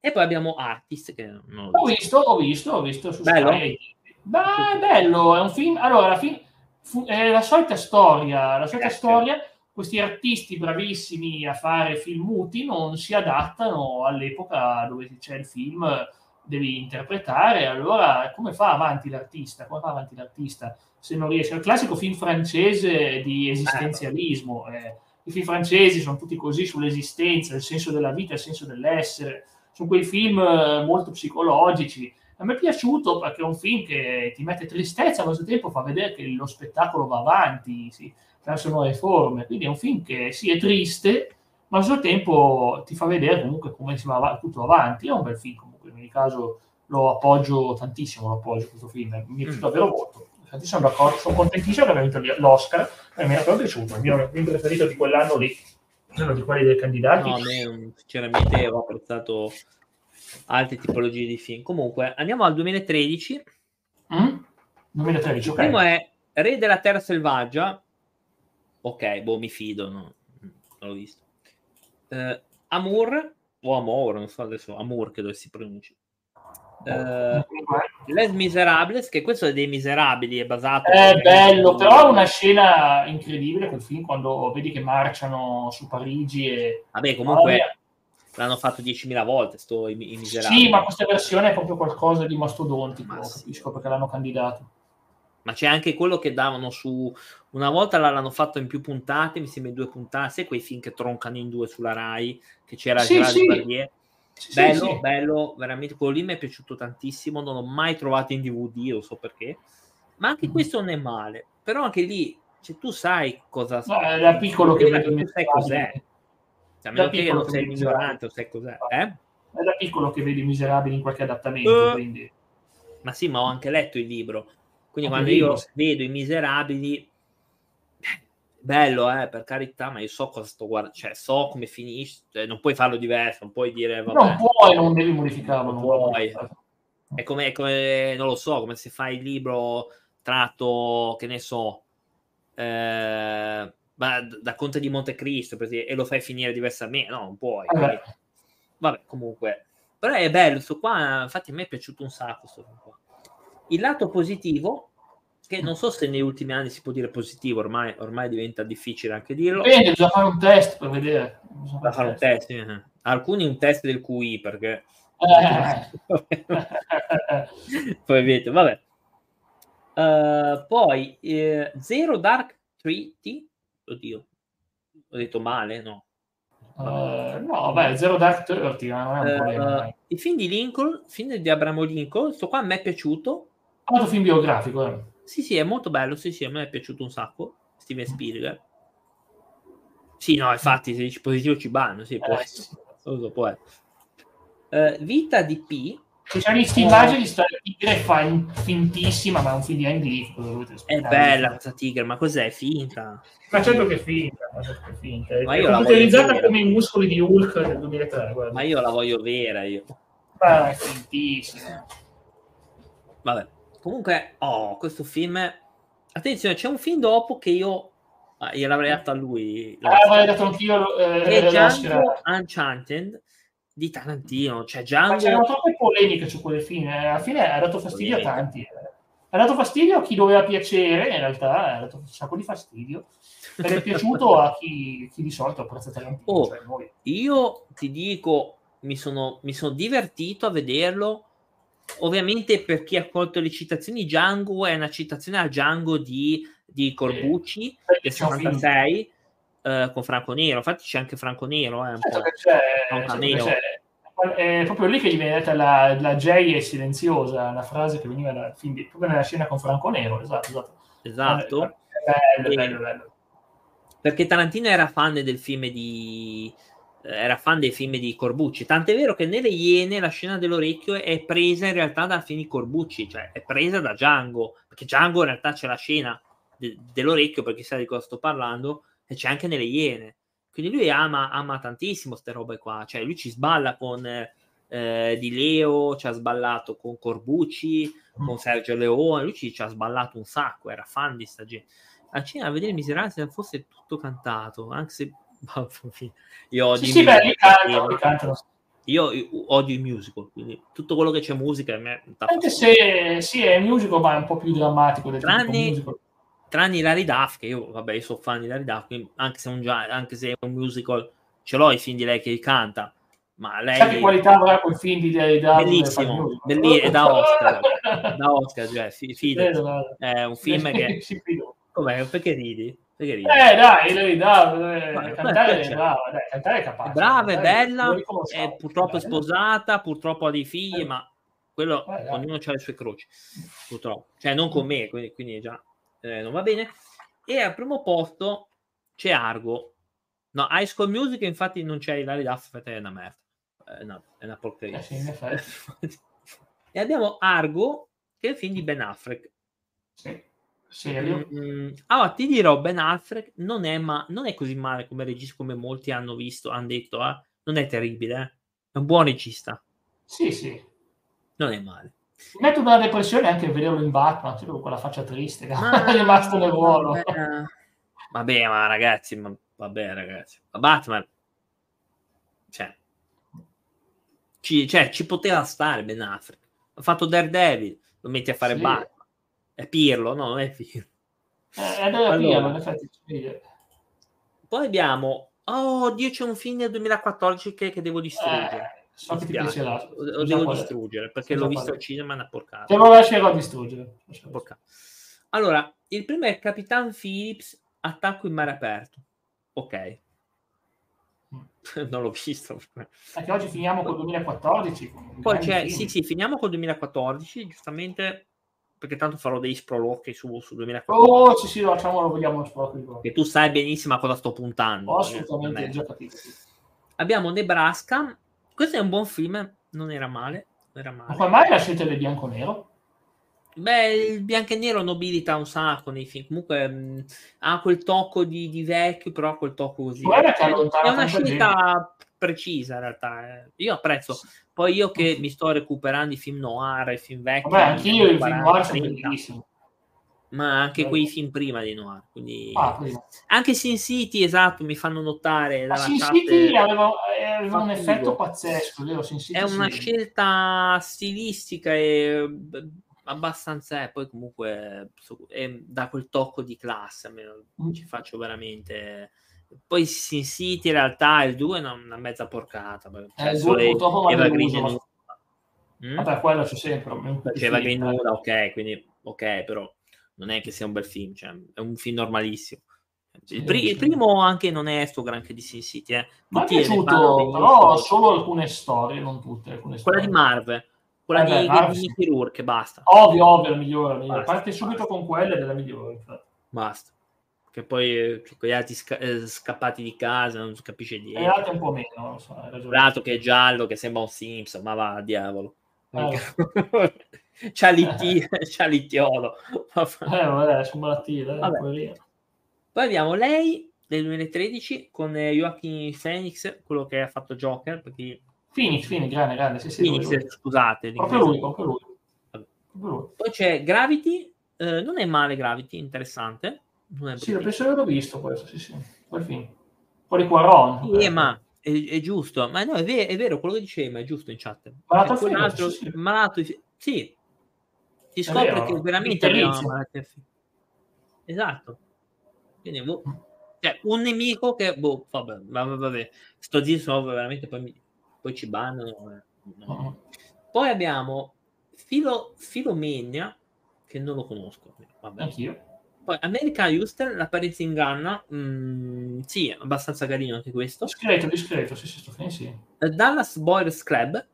e poi abbiamo Artist, che non ho visto. Ho visto, ho visto, su bello? Sky. Beh, è bello, è un film... Allora, film, fu, è la solita storia, la solita Grazie. storia, questi artisti bravissimi a fare film muti non si adattano all'epoca dove c'è il film, devi interpretare, allora come fa avanti l'artista? Come fa avanti l'artista se non riesce? Il classico film francese di esistenzialismo, eh, i film francesi sono tutti così sull'esistenza, il senso della vita, il senso dell'essere, sono quei film eh, molto psicologici. A me è piaciuto perché è un film che ti mette tristezza, allo stesso tempo fa vedere che lo spettacolo va avanti, sì, verso nuove forme. Quindi è un film che sì, è triste, ma allo stesso tempo ti fa vedere comunque come si va av- tutto avanti. È un bel film ogni caso lo appoggio tantissimo, lo appoggio questo film, mi è piaciuto mm. davvero molto. Sono d'accordo, sono contentissimo che abbia vinto l'Oscar, e mi è proprio piaciuto, il mio film preferito di quell'anno lì uno di quelli dei candidati. No, a me sinceramente ho apprezzato altre tipologie di film. Comunque, andiamo al 2013. Mm? 2013, ok. Il primo è Re della Terra Selvaggia. Ok, boh, mi fido, no? non l'ho visto. Uh, Amour, o Amor, non so adesso, Amour che dove si pronuncia. Uh, Les Miserables, che questo è dei Miserabili, è basato. È bello, però è una scena incredibile quel film quando vedi che marciano su Parigi e. Vabbè, comunque oh, l'hanno fatto 10.000 volte. Sto i, i Miserabili. Sì, ma questa versione è proprio qualcosa di mastodontico. Ma capisco sì. perché l'hanno candidato. Ma c'è anche quello che davano su. Una volta l'hanno fatto in più puntate, mi sembra in due puntate, quei film che troncano in due sulla Rai, che c'era sì, Gerard sì. Barrier sì, bello, sì, bello, veramente quello lì mi è piaciuto tantissimo, non l'ho mai trovato in DVD, lo so perché, ma anche mm. questo non è male, però anche lì, cioè, tu sai cosa... No, è da piccolo che vedi sai cos'è. Cioè, a meno che non sei ignorante o sai cos'è. Eh? È da piccolo che vedi Miserabili in qualche adattamento, uh, quindi... Ma sì, ma ho anche letto il libro. Quindi quando io vedo i Miserabili bello, eh, per carità, ma io so cosa sto guardando, cioè so come finisce, cioè, non puoi farlo diverso, non puoi dire vabbè, non puoi, non devi modificarlo, non puoi. È come, è come, non lo so, come se fai il libro tratto, che ne so, eh, da Conte di Montecristo e lo fai finire diversamente, no, non puoi. Vabbè. vabbè, comunque, però è bello, sto qua, infatti a me è piaciuto un sacco. Il lato positivo che non so se negli ultimi anni si può dire positivo, ormai, ormai diventa difficile anche dirlo. Bene, bisogna fare un test per vedere. Bisogna fare un test. Eh. Alcuni un test del QI perché... Eh. poi vedete, vabbè. Uh, poi eh, Zero Dark Treaty, oddio, ho detto male, no? Uh, no, beh, Zero Dark Thirty non è un problema. Uh, il film di Lincoln, il film di Abramo Lincoln, questo qua a me è piaciuto. Fatto film biografico, eh. Sì, sì, è molto bello. Sì, sì, a me è piaciuto un sacco. Steven Spielberg. Sì, no, infatti, se dici positivo ci banno. Sì, può eh, essere. Sì. Può essere. Uh, vita di P. Se c'è questa immagine di storia tigre fa fintissima, ma è un film di Andy È bella questa tigre, ma cos'è? Finta? Ma certo che è finta, ma certo che è finta. Ma io è utilizzata come i muscoli di Hulk del 2003. Guarda. Ma io la voglio vera, io. Ma è fintissima. Vabbè. Comunque, oh, questo film... Attenzione, c'è un film dopo che io Ah, gliel'avrei dato a lui. Ah, avrei dato anch'io. Eh, e Django Uncharted di Tarantino. Cioè Django... Ma c'erano troppe polemiche su quelle fine. Alla fine ha dato fastidio Polemica. a tanti. Ha dato fastidio a chi doveva piacere, in realtà ha dato un sacco di fastidio. Ed è piaciuto a chi, chi, di solito apprezza Tarantino. Oh, cioè io ti dico, mi sono, mi sono divertito a vederlo. Ovviamente per chi ha colto le citazioni, Django è una citazione a Django di, di Corbucci eh, del 66 eh, con Franco Nero. Infatti c'è anche Franco Nero, eh, un certo. C'è, certo. C'è è proprio lì che gli viene detta la, la J è silenziosa, una frase che veniva da, quindi, proprio nella scena con Franco Nero, esatto, esatto. Esatto. Bello, bello, bello, bello. Perché Tarantino era fan del film di era fan dei film di Corbucci, tant'è vero che nelle Iene la scena dell'orecchio è presa in realtà dal film di Corbucci, cioè è presa da Django, perché Django in realtà c'è la scena de- dell'orecchio, perché sa di cosa sto parlando, e c'è anche nelle Iene. Quindi lui ama, ama tantissimo queste robe qua, cioè lui ci sballa con eh, Di Leo, ci ha sballato con Corbucci, con Sergio Leone, lui ci, ci, ha sballato un sacco, era fan di sta gente. A Cina a vedere Miserabili se fosse tutto cantato, anche se io odio sì, sì, beh, cantano, cantano. Io, io, odio i musical, quindi tutto quello che c'è musica a me Anche se sì, è musical, ma è un po' più drammatico del tranne, tranne Hilary Duff, che io, vabbè, io sono fan di Hilary Duff, anche se, un, anche se è un musical, ce l'ho i film di lei che canta, ma lei... Sa che qualità avrà quel film di Hilary Duff? Bellissimo, bellissimo, è da Oscar, da Oscar, cioè, fide, è un film che... Com'è? Perché ridi? Perché ridi? Eh dai, Hilary Duff, eh, cantare è brava, dai, cantare è capace. Brava, è bella, è purtroppo è sposata, purtroppo ha dei figli, eh. ma quello, eh, ognuno ha le sue croci, purtroppo. Cioè, non con me, quindi, quindi già eh, non va bene. E al primo posto c'è Argo. No, High School Music infatti non c'è Hilary Duff, è una merda. Eh, no, è una porcheria. Eh sì, e abbiamo Argo, che è il film di Ben Affleck. Sì. Serio? Mm, allora, ti dirò, Ben Affleck non è, ma- non è così male come regista, come molti hanno visto, hanno detto, eh? non è terribile, eh? è un buon regista. Sì, sì. Non è male. Mi metto una depressione anche vederlo in Batman, tipo con quella faccia triste, che è rimasto nel ruolo. Vabbè, vabbè, ma ragazzi, ma, vabbè ragazzi, ma Batman, cioè ci, cioè, ci poteva stare Ben Affleck. Ha fatto Daredevil, lo metti a fare sì. Batman. È Pirlo, no, non è Pirlo. Eh, allora, Pirlo, in effetti. Poi abbiamo, oh, Dio, c'è un film del 2014 che, che devo distruggere. Eh So che ti piacerà. Lo devo distruggere perché l'ho visto al cinema una porcata. Te lo lascerò a distruggere. Allora, il primo è Capitan Phillips, attacco in mare aperto. Ok. Mm. non l'ho visto. Perché oggi finiamo col 2014. Poi c'è, sì, sì, finiamo col 2014, giustamente perché tanto farò dei sproloqui su, su 2014. Oh, sì, sì, lo facciamo, lo vogliamo lo sproloqui. Che tu sai benissimo a cosa sto puntando. Oh, assolutamente, già capito. Abbiamo Nebraska, questo è un buon film, non era male. Non era male. Ma come mai la scelta del bianco-nero? Beh, il bianco e nero nobilita un sacco nei film. Comunque mh, mm, ha quel tocco di, di, vecchio, però quel tocco così. È, è una scelta precisa in realtà. Eh. Io apprezzo. Poi io che mi sto recuperando i film noir, i film vecchi. Vabbè, anch'io i film noir sono bellissimi ma anche quei film prima di Noir. Quindi... Ah, anche Sin City, esatto, mi fanno notare. Dalla Sin City aveva, aveva un effetto pazzesco, vero? Sin City è una sì. scelta stilistica e abbastanza, eh, poi comunque è, da quel tocco di classe, almeno mm. ci faccio veramente... Poi Sin City in realtà il 2 è una, una mezza porcata. Cioè, eh, il 2 purtroppo Eva Green ma... mm? Vabbè, quello c'è sempre. C'è Green nuda, ok, quindi ok, però non è che sia un bel film, cioè, è un film normalissimo. Il, pri- il, primo anche non è sto granché di Sin City, eh. Mi è piaciuto, però solo alcune storie, non tutte. Alcune quella di Marvel, quella eh di, Marvel, di Mickey Rourke, basta. Ovvio, ovvio, la migliore. La migliore. Parte subito con quella ed è la migliore. Infatti. Basta. Che poi con gli altri sca- eh, scappati di casa non si capisce niente. E l'altro un po' meno, so. L'altro che è giallo, che sembra un Simpson, ma va, diavolo. Eh. c'ha, l'IT, c'ha l'ittiolo. Eh, vabbè, sono malattie. Poi abbiamo lei del 2013 con eh, Joaquin Phoenix, quello che ha fatto Joker. Perché... Phoenix, Phoenix, grande, grande. Sì, sì, Phoenix, lui. scusate. Proprio lui, proprio lui. Poi c'è Gravity, eh, non è male Gravity, interessante. Sì, penso che l'avevo visto questo, sì, sì. Quel film. Poi di Quaron. Sì, ma è, è, giusto. Ma no, è vero, è vero, quello che dicevi, ma è giusto in chat. Malato, film, sì, sì. malato sì. Si scopre vero, che veramente abbiamo malattie Esatto. Quindi, boh, cioè, un nemico che, boh, vabbè, vabbè, vabbè. sto zitto, veramente poi, mi, poi ci bannano. Eh. No. Uh-huh. Poi abbiamo Filo, Filomenia, che non lo conosco. Vabbè. Anch'io. Poi American Houston, l'apparenza inganna. Mm, sì, abbastanza carino anche questo. Discreto, discreto, sì, sì, sto fin, sì. Dallas Boys Club,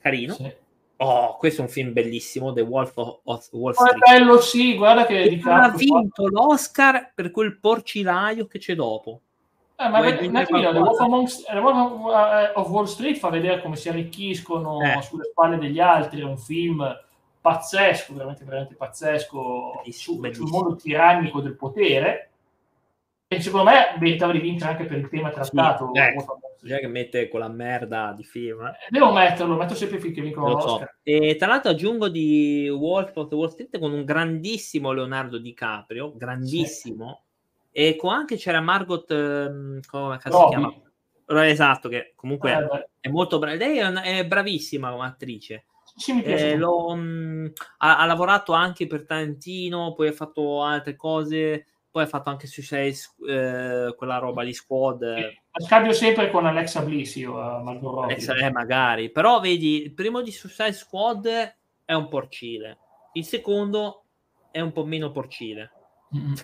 carino. Sì. Oh, questo è un film bellissimo, The Wolf of Wall Street. Oh, è bello, sì, guarda che e ha vinto l'Oscar per quel porcilaio che c'è dopo. Eh, ma vedi, The Wolf Amongst, The Wolf of Wall Street fa vedere come si arricchiscono eh. sulle spalle degli altri, è un film pazzesco, veramente, veramente pazzesco su, sul mondo tirannico del potere e secondo me meritava di vincere anche per il tema trattato. Sì, ecco, già che mette quella merda di film. Eh. Devo metterlo, metto sempre finché vincono l'Oscar. So. E tra l'altro aggiungo di Wolf of Wall Street con un grandissimo Leonardo DiCaprio, grandissimo, sì. e con anche c'era Margot, um, come si chiama? Esatto, che comunque eh, è molto brava. Lei è, è bravissima come attrice. Sì. Eh, lo, mh, ha, ha, lavorato anche per Tarantino, poi ha fatto altre cose, poi ha fatto anche Suicide, eh, quella roba di Squad. Eh, scambio sempre con Alexa Bliss io, uh, Margot Alexa, eh, magari. Però vedi, il primo di Suicide Squad è un porcile, il secondo è un po' meno porcile. Mm-hmm.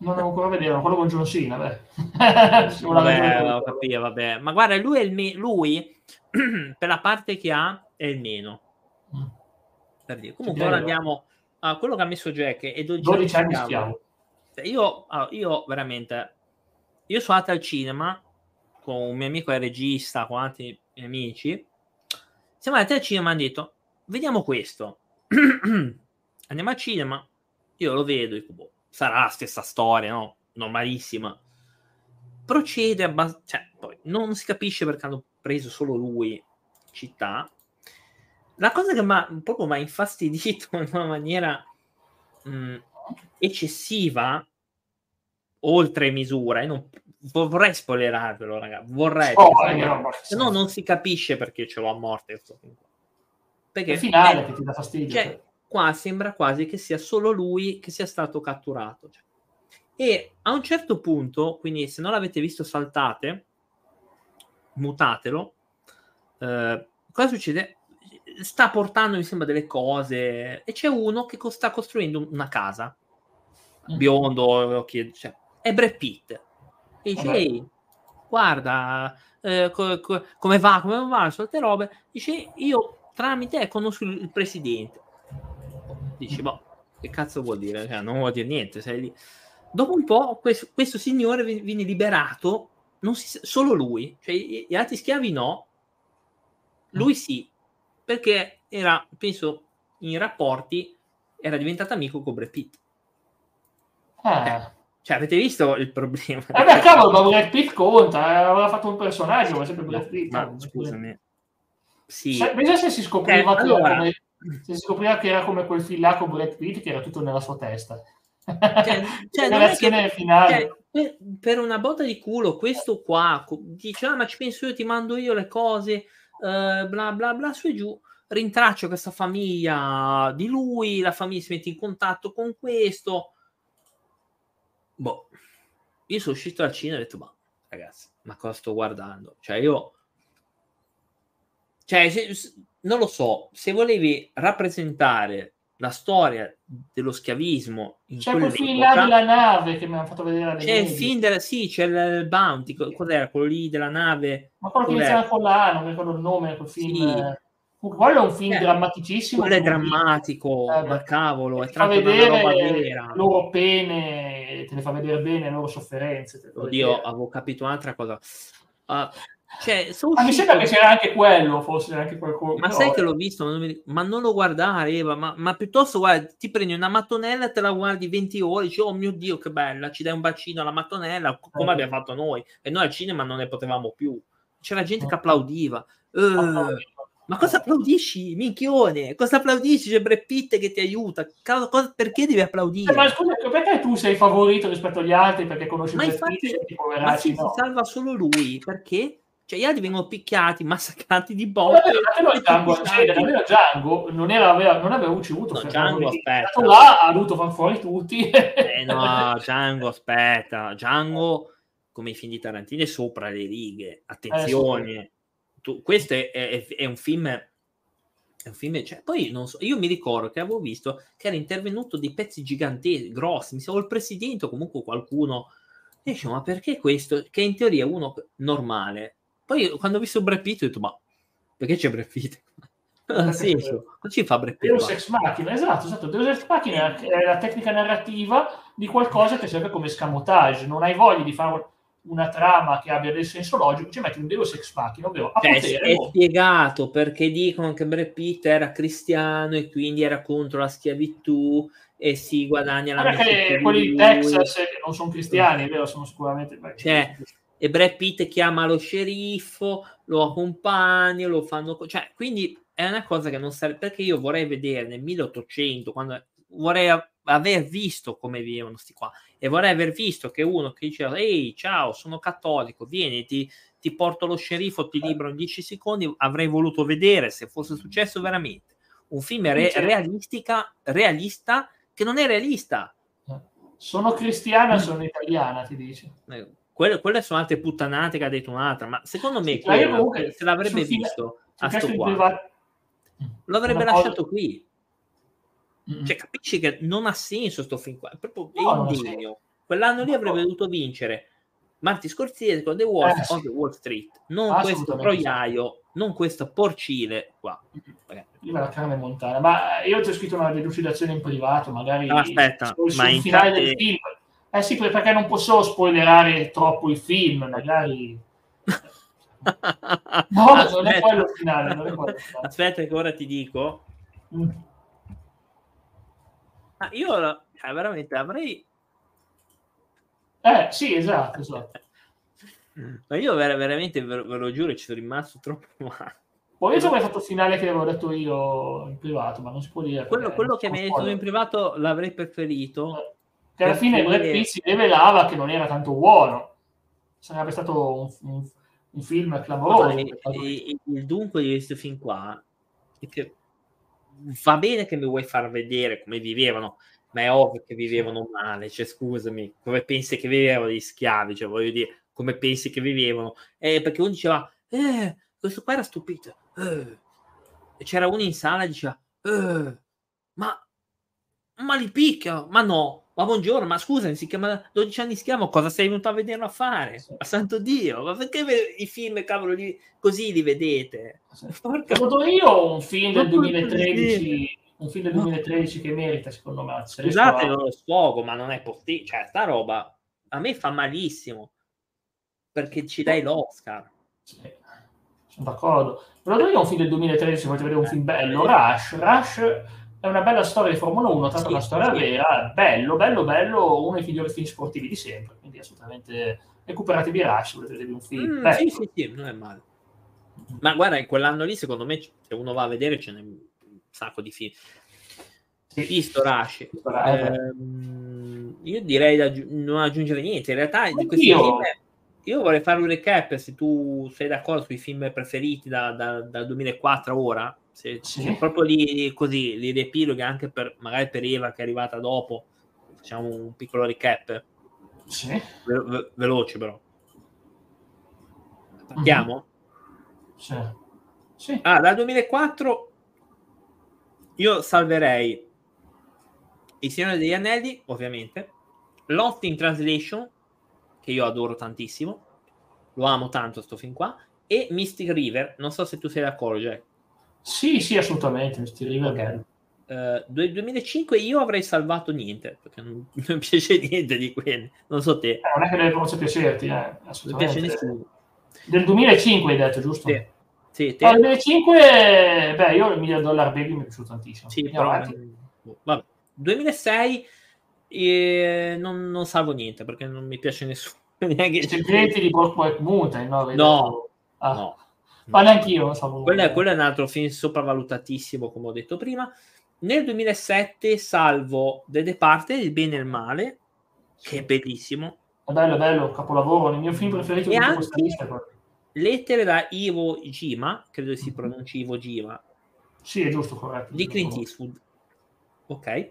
Non devo ancora vedere, quello con John Cena, beh. vabbè, ho capito, vabbè. Ma guarda, lui, è il me- lui per la parte che ha, è il meno. Per dire. Comunque ora andiamo a quello che ha messo Jack e 12, 12 anni stiamo. Cioè, io, io veramente io sono andato al cinema con un mio amico regista, con altri miei amici. Siamo andati al cinema e hanno detto: Vediamo questo. Andiamo al cinema. Io lo vedo, dico, boh, sarà la stessa storia, no? Normalissima. Procede abbastanza. Cioè, poi non si capisce perché hanno preso solo lui città la cosa che mi proprio mi ha infastidito in una maniera mh, mm, eccessiva, oltre misura, e non vorrei spoilerarvelo, raga, vorrei. Oh, se no, non si capisce perché ce l'ho a morte. Perché il finale è, che ti dà fastidio. Cioè, cioè, qua sembra quasi che sia solo lui che sia stato catturato. Cioè. E a un certo punto, quindi se non l'avete visto, saltate, mutatelo. Eh, cosa succede? Sta portando, mi sembra, delle cose e c'è uno che sta costruendo una casa mm. biondo, occhi, cioè, è Brad Pitt e dice, ehi, guarda eh, co- co- come va, come va, solte robe, dice, io tramite te conosco il, il presidente. Dice, boh, che cazzo vuol dire? Cioè, non vuol dire niente, sei lì. Dopo un po' questo, questo signore viene liberato, non si, solo lui, cioè gli altri schiavi no, lui sì, perché era, penso, in rapporti, era diventato amico con Brad Pitt. Eh. Cioè, avete visto il problema? Eh beh, cavolo, ma Brad Pitt conta, eh, aveva fatto un personaggio, ma sempre Brad Pitt. Ma, scusami. Sì. Se, pensa se si scopriva, eh, allora... come, se si scopriva che era come quel film là con Brad Pitt, che era tutto nella sua testa. Cioè, cioè non che, finale. Cioè, per, per, una botta di culo, questo qua dice: Ah, ma ci penso io, ti mando io le cose eh, bla bla bla su e giù rintraccio questa famiglia di lui la famiglia si mette in contatto con questo. Boh io sono uscito dal cinema e ho detto ma ragazzi ma cosa sto guardando? Cioè io cioè se, non lo so se volevi rappresentare la storia dello schiavismo in c'è quel film là della nave che mi hanno fatto vedere c'è il film della, sì c'è il Bounty cos'era? Quello lì della nave? Ma quello che iniziava con la non ricordo il nome quel film sì. quello è un film eh, drammaticissimo quello è drammatico eh, ma cavolo è fa vedere loro pene te le fa vedere bene le loro sofferenze oddio avevo capito un'altra cosa. Uh, cioè, ma mi sembra che c'era anche quello, forse anche qualcuno. Ma sai che l'ho visto, ma non, mi... ma non lo guardare, Eva, ma, ma, piuttosto guarda, ti prendi una mattonella e te la guardi 20 ore, dici, oh mio Dio, che bella, ci dai un bacino alla mattonella, come eh. abbiamo fatto noi. E noi al cinema non ne potevamo più. C'era gente che applaudiva. Uh, Ma cosa applaudisci, minchione? Cosa applaudisci? C'è Brad Pitt che ti aiuta. Cosa, perché devi applaudire? Eh, ma scusa, perché tu sei favorito rispetto agli altri? Perché conosci ma Brad Pitt? Ma sì, no? si salva solo lui. Perché? Cioè, gli altri vengono picchiati, massacrati di botte. Davvero Django, cioè, davvero Django non, era, aveva, non aveva ricevuto. No, Django aspetta. Là ha dovuto far fuori tutti. eh no, Django aspetta. Django, come i film di Tarantino, è sopra le righe. Attenzione. Eh, tu, questo è, è, è, un film è un film cioè, poi non so io mi ricordo che avevo visto che era intervenuto dei pezzi giganteschi grossi mi sembra il presidente o comunque qualcuno e dicevo ma perché questo che in teoria è uno normale poi quando ho visto Brad Pitt ho detto ma perché c'è Brad Pitt? Non senso non ci fa Brad Pitt Deus Ex Machina esatto esatto. Deus Ex Machina è la tecnica narrativa di qualcosa che serve come scamotage. Non hai voglia di fare una trama che abbia del senso logico, ci metti un Deus Ex Machina, ovvero a cioè, potere, è boh. spiegato perché dicono che Brad Pitt era cristiano e quindi era contro la schiavitù e si guadagna la perché quelli di Texas non sono cristiani, vero, sono sicuramente beh, cioè, e Brad Pitt chiama lo sceriffo, lo accompagna, lo fanno cioè, quindi è una cosa che non serve perché io vorrei vedere nel 1800 quando vorrei aver visto come vivevano sti qua e vorrei aver visto che uno che diceva ehi ciao sono cattolico vieni ti, ti porto lo sceriffo ti libero in 10 secondi avrei voluto vedere se fosse successo veramente. Un film re- realistica realista che non è realista. Sono cristiana sono italiana ti dice. Eh, quelle, quelle, sono altre puttanate che ha detto un'altra ma secondo me sì, quello, comunque, se l'avrebbe visto a sto qua privato... lo avrebbe lasciato cosa... qui Mm-hmm. Cioè, capisci che non ha senso sto film qua, è proprio no, indegno. Quell'anno lì avrebbe dovuto vincere Marti Scorsese con The Wolf eh, sì. Wall Street, non questo proiaio, non questo porcile qua. Io la carne montana, ma io ti ho scritto una delucidazione in privato, magari no, aspetta, ma sul finale del film. Eh sì, perché non posso spoilerare troppo il film, magari... no, non è quello finale, non è quello finale. Aspetta che ora ti dico. Mm Ah, io cioè, veramente avrei... Eh, sì, esatto, esatto. Ma io ver- veramente, ve, ve, lo giuro, ci sono rimasto troppo male. Poi io avrei fatto il finale che avevo detto io in privato, ma non si può dire. Quello, quello che mi hai detto in privato l'avrei preferito. Eh, che alla fine Brad Pitt si rivelava che non era tanto buono. Sarebbe stato un, un, un film clamoroso. No, il, il dunque di questo film qua è che va bene che mi vuoi far vedere come vivevano, ma è ovvio che vivevano male, cioè scusami, come pensi che vivevano gli schiavi, cioè voglio dire, come pensi che vivevano? Eh, perché uno diceva, eh, questo qua era stupito, eh. e c'era uno in sala e diceva, eh, ma, ma li picchia, ma no, ma buongiorno, ma scusa, si chiama 12 anni schiavo, cosa sei venuto a vederlo a fare? Ma santo Dio, ma perché i film, cavolo, li, così li vedete? Porca... Secondo io un film del 2013 un film del 2013 che merita secondo me scusate non lo sfogo ma non è possibile cioè sta roba a me fa malissimo perché ci dai l'Oscar. Sì, sono d'accordo. Però io un film del 2013 se volete vedere un film bello Rush Rush è una bella storia di Formula 1, tanto sì, una storia sì. vera, bello, bello, bello, uno dei migliori film sportivi di sempre, quindi assolutamente recuperatevi Rush, volete vedere un film. Mm, sì, sì, sì, non è male. Ma guarda, in quell'anno lì, secondo me, se uno va a vedere, ce n'è un sacco di film. Sì. Visto Rush. Eh, io direi da non aggiungere niente. In realtà, di questi film, io vorrei fare un recap se tu sei d'accordo sui film preferiti da, da, dal 2004 a ora se, se proprio lì così li riepiloghi anche per magari per Eva che è arrivata dopo facciamo un piccolo recap sì. Ve- ve- veloce però partiamo mm-hmm. sì. sì. Ah, dal 2004 io salverei il Signore degli Anelli ovviamente Lost in Translation che io adoro tantissimo lo amo tanto sto film qua e Mystic River non so se tu sei d'accordo Jack sì, sì, assolutamente, Misty River okay. Uh, 2005 io avrei salvato niente perché non, non mi piace niente di quelli non so te eh, non è che deve forse piacerti eh, non piace nessuno del 2005 hai detto giusto? Sì, sì te... Nel 2005 beh io il Million Dollar Baby mi è piaciuto tantissimo sì, però, boh, vabbè. 2006 eh, non, non, salvo niente perché non mi piace nessuno neanche i segreti di Brokeback Mountain no? No, ah. no Ma neanche io. Quello è, quello è un altro film sopravvalutatissimo, come ho detto prima. Nel 2007 salvo The Departed, Il bene e il male, che è bellissimo. È bello, bello, capolavoro, il mio film preferito e di questa lista. Lettere da Ivo Jima, credo si pronunci Ivo Jima. Sì, è giusto, corretto. Di Clint Eastwood. Ok.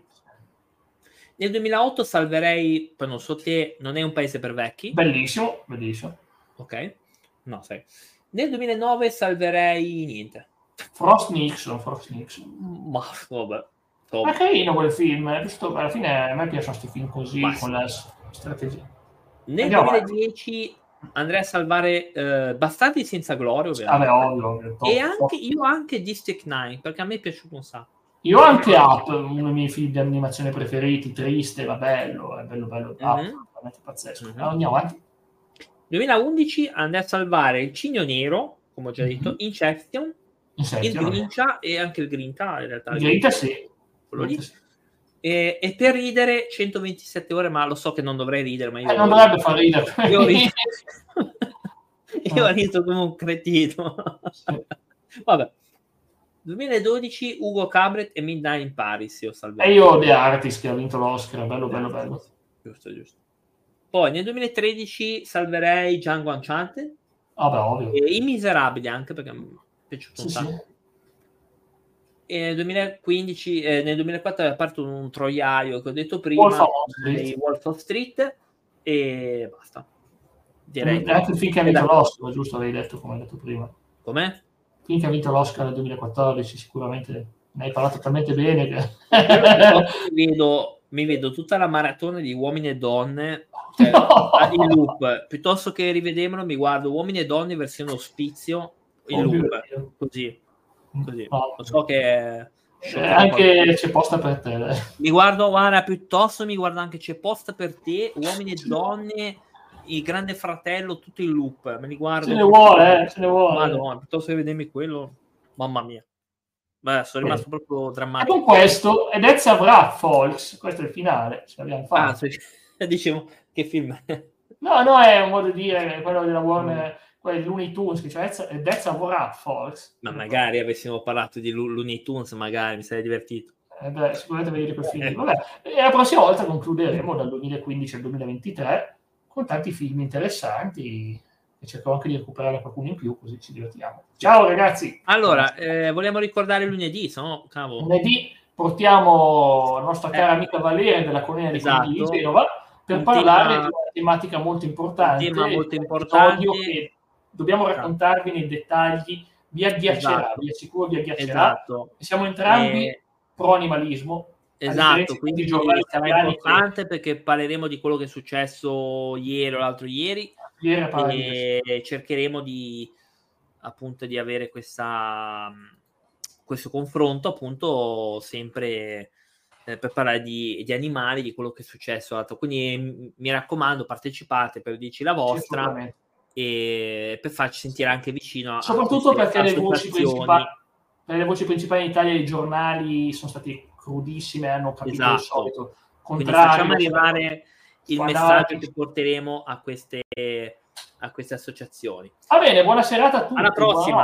Nel 2008 salverei, poi non so te, non è un paese per vecchi. Bellissimo, bellissimo. Ok. No, sai. Nel 2009 salverei niente. Frost Nixon, Frost Nixon. Ma vabbè. Ma è carino quel film, giusto? Alla fine a me piacciono questi film così, Basta. con la strategia. Nel Andiamo 2010 avanti. andrei a salvare uh, Bastardi senza gloria, ovviamente. Vabbè, ovvio, ovvio, top, e anche, io anche District 9, perché a me è piaciuto un sacco. Io anche Up, uno dei miei film di animazione preferiti, triste, ma bello, è bello, bello, mm-hmm. Up, veramente pazzesco. Mm-hmm. Andiamo avanti. 2011 andai a salvare il Cigno Nero, come ho già detto, mm-hmm. Inception, Inception il Grinta e anche il Grinta in realtà. Il Grinta sì. Quello lì. E, e, per ridere 127 ore, ma lo so che non dovrei ridere, ma io... Eh, non dovrebbe far ridere. Io ho riso, io ho riso come un cretino. Sì. Vabbè. 2012 Ugo Cabret e Midnight in Paris io salvato. E io The Artist che ha vinto l'Oscar, bello bello bello. Giusto, giusto. Poi nel 2013 salverei Django Unchained. Vabbè, ovvio. E I Miserabili anche perché mi è piaciuto sì, un sacco. Sì. E nel 2015, eh, nel 2004 è aperto un troiaio che ho detto prima, Wolf of, Wolf of Street e basta. Direi è anche il film che ha vinto l'Oscar, giusto? Avevi detto come hai detto prima. Com'è? Film che ha vinto l'Oscar nel 2014, sicuramente ne hai parlato talmente bene che... vedo, mi vedo tutta la maratona di uomini e donne cioè, no. in loop piuttosto che rivedermelo mi guardo uomini e donne versione ospizio in oh, loop così, così. No. lo so che eh, anche c'è posta per te dai. mi guardo guarda piuttosto mi guardo anche c'è posta per te uomini e donne il grande fratello tutto in loop me li guardo ce ne vuole eh, ce ne vuole Madonna, piuttosto che vedermi quello mamma mia Beh, sono rimasto eh. proprio drammatico. E con questo, ed Ezio avrà Folks, questo è il finale, ce l'abbiamo. Ah, sì. dicevo, che film? No, no, è un modo di dire quello della Warner, mm. quello di Looney Tunes, cioè That's avrà Folks. Ma magari avessimo parlato di Looney Tunes, magari mi sarei divertito. Eh beh, sicuramente vedere quel film. Vabbè, e la prossima volta concluderemo dal 2015 al 2023 con tanti film interessanti e cercherò anche di recuperare qualcuno in più così ci divertiamo. Ciao ragazzi! Allora, eh, vogliamo ricordare lunedì, no? Cavo. Lunedì portiamo la nostra cara eh. amica Valeria della Colina esatto. di Genova per un parlare tema, di una tematica molto importante. Un tema molto importante. Che dobbiamo esatto. raccontarvi nei dettagli, vi agghiaccerà, esatto. vi assicuro vi agghiaccerà. Esatto. Siamo entrambi e... pro animalismo, Esatto, quindi sarà importante che... perché parleremo di quello che è successo ieri o l'altro ieri, ieri e cercheremo di appunto di avere questa, questo confronto appunto sempre eh, per parlare di, di, animali, di quello che è successo. Quindi mi raccomando, partecipate per dirci la vostra e per farci sentire anche vicino a soprattutto perché le voci, principali, le voci principali in Italia i giornali sono stati crudissime hanno capito esatto. il solito Quindi facciamo arrivare il messaggio che porteremo a queste, a queste associazioni. Va bene, buona serata a tutti. Alla prossima.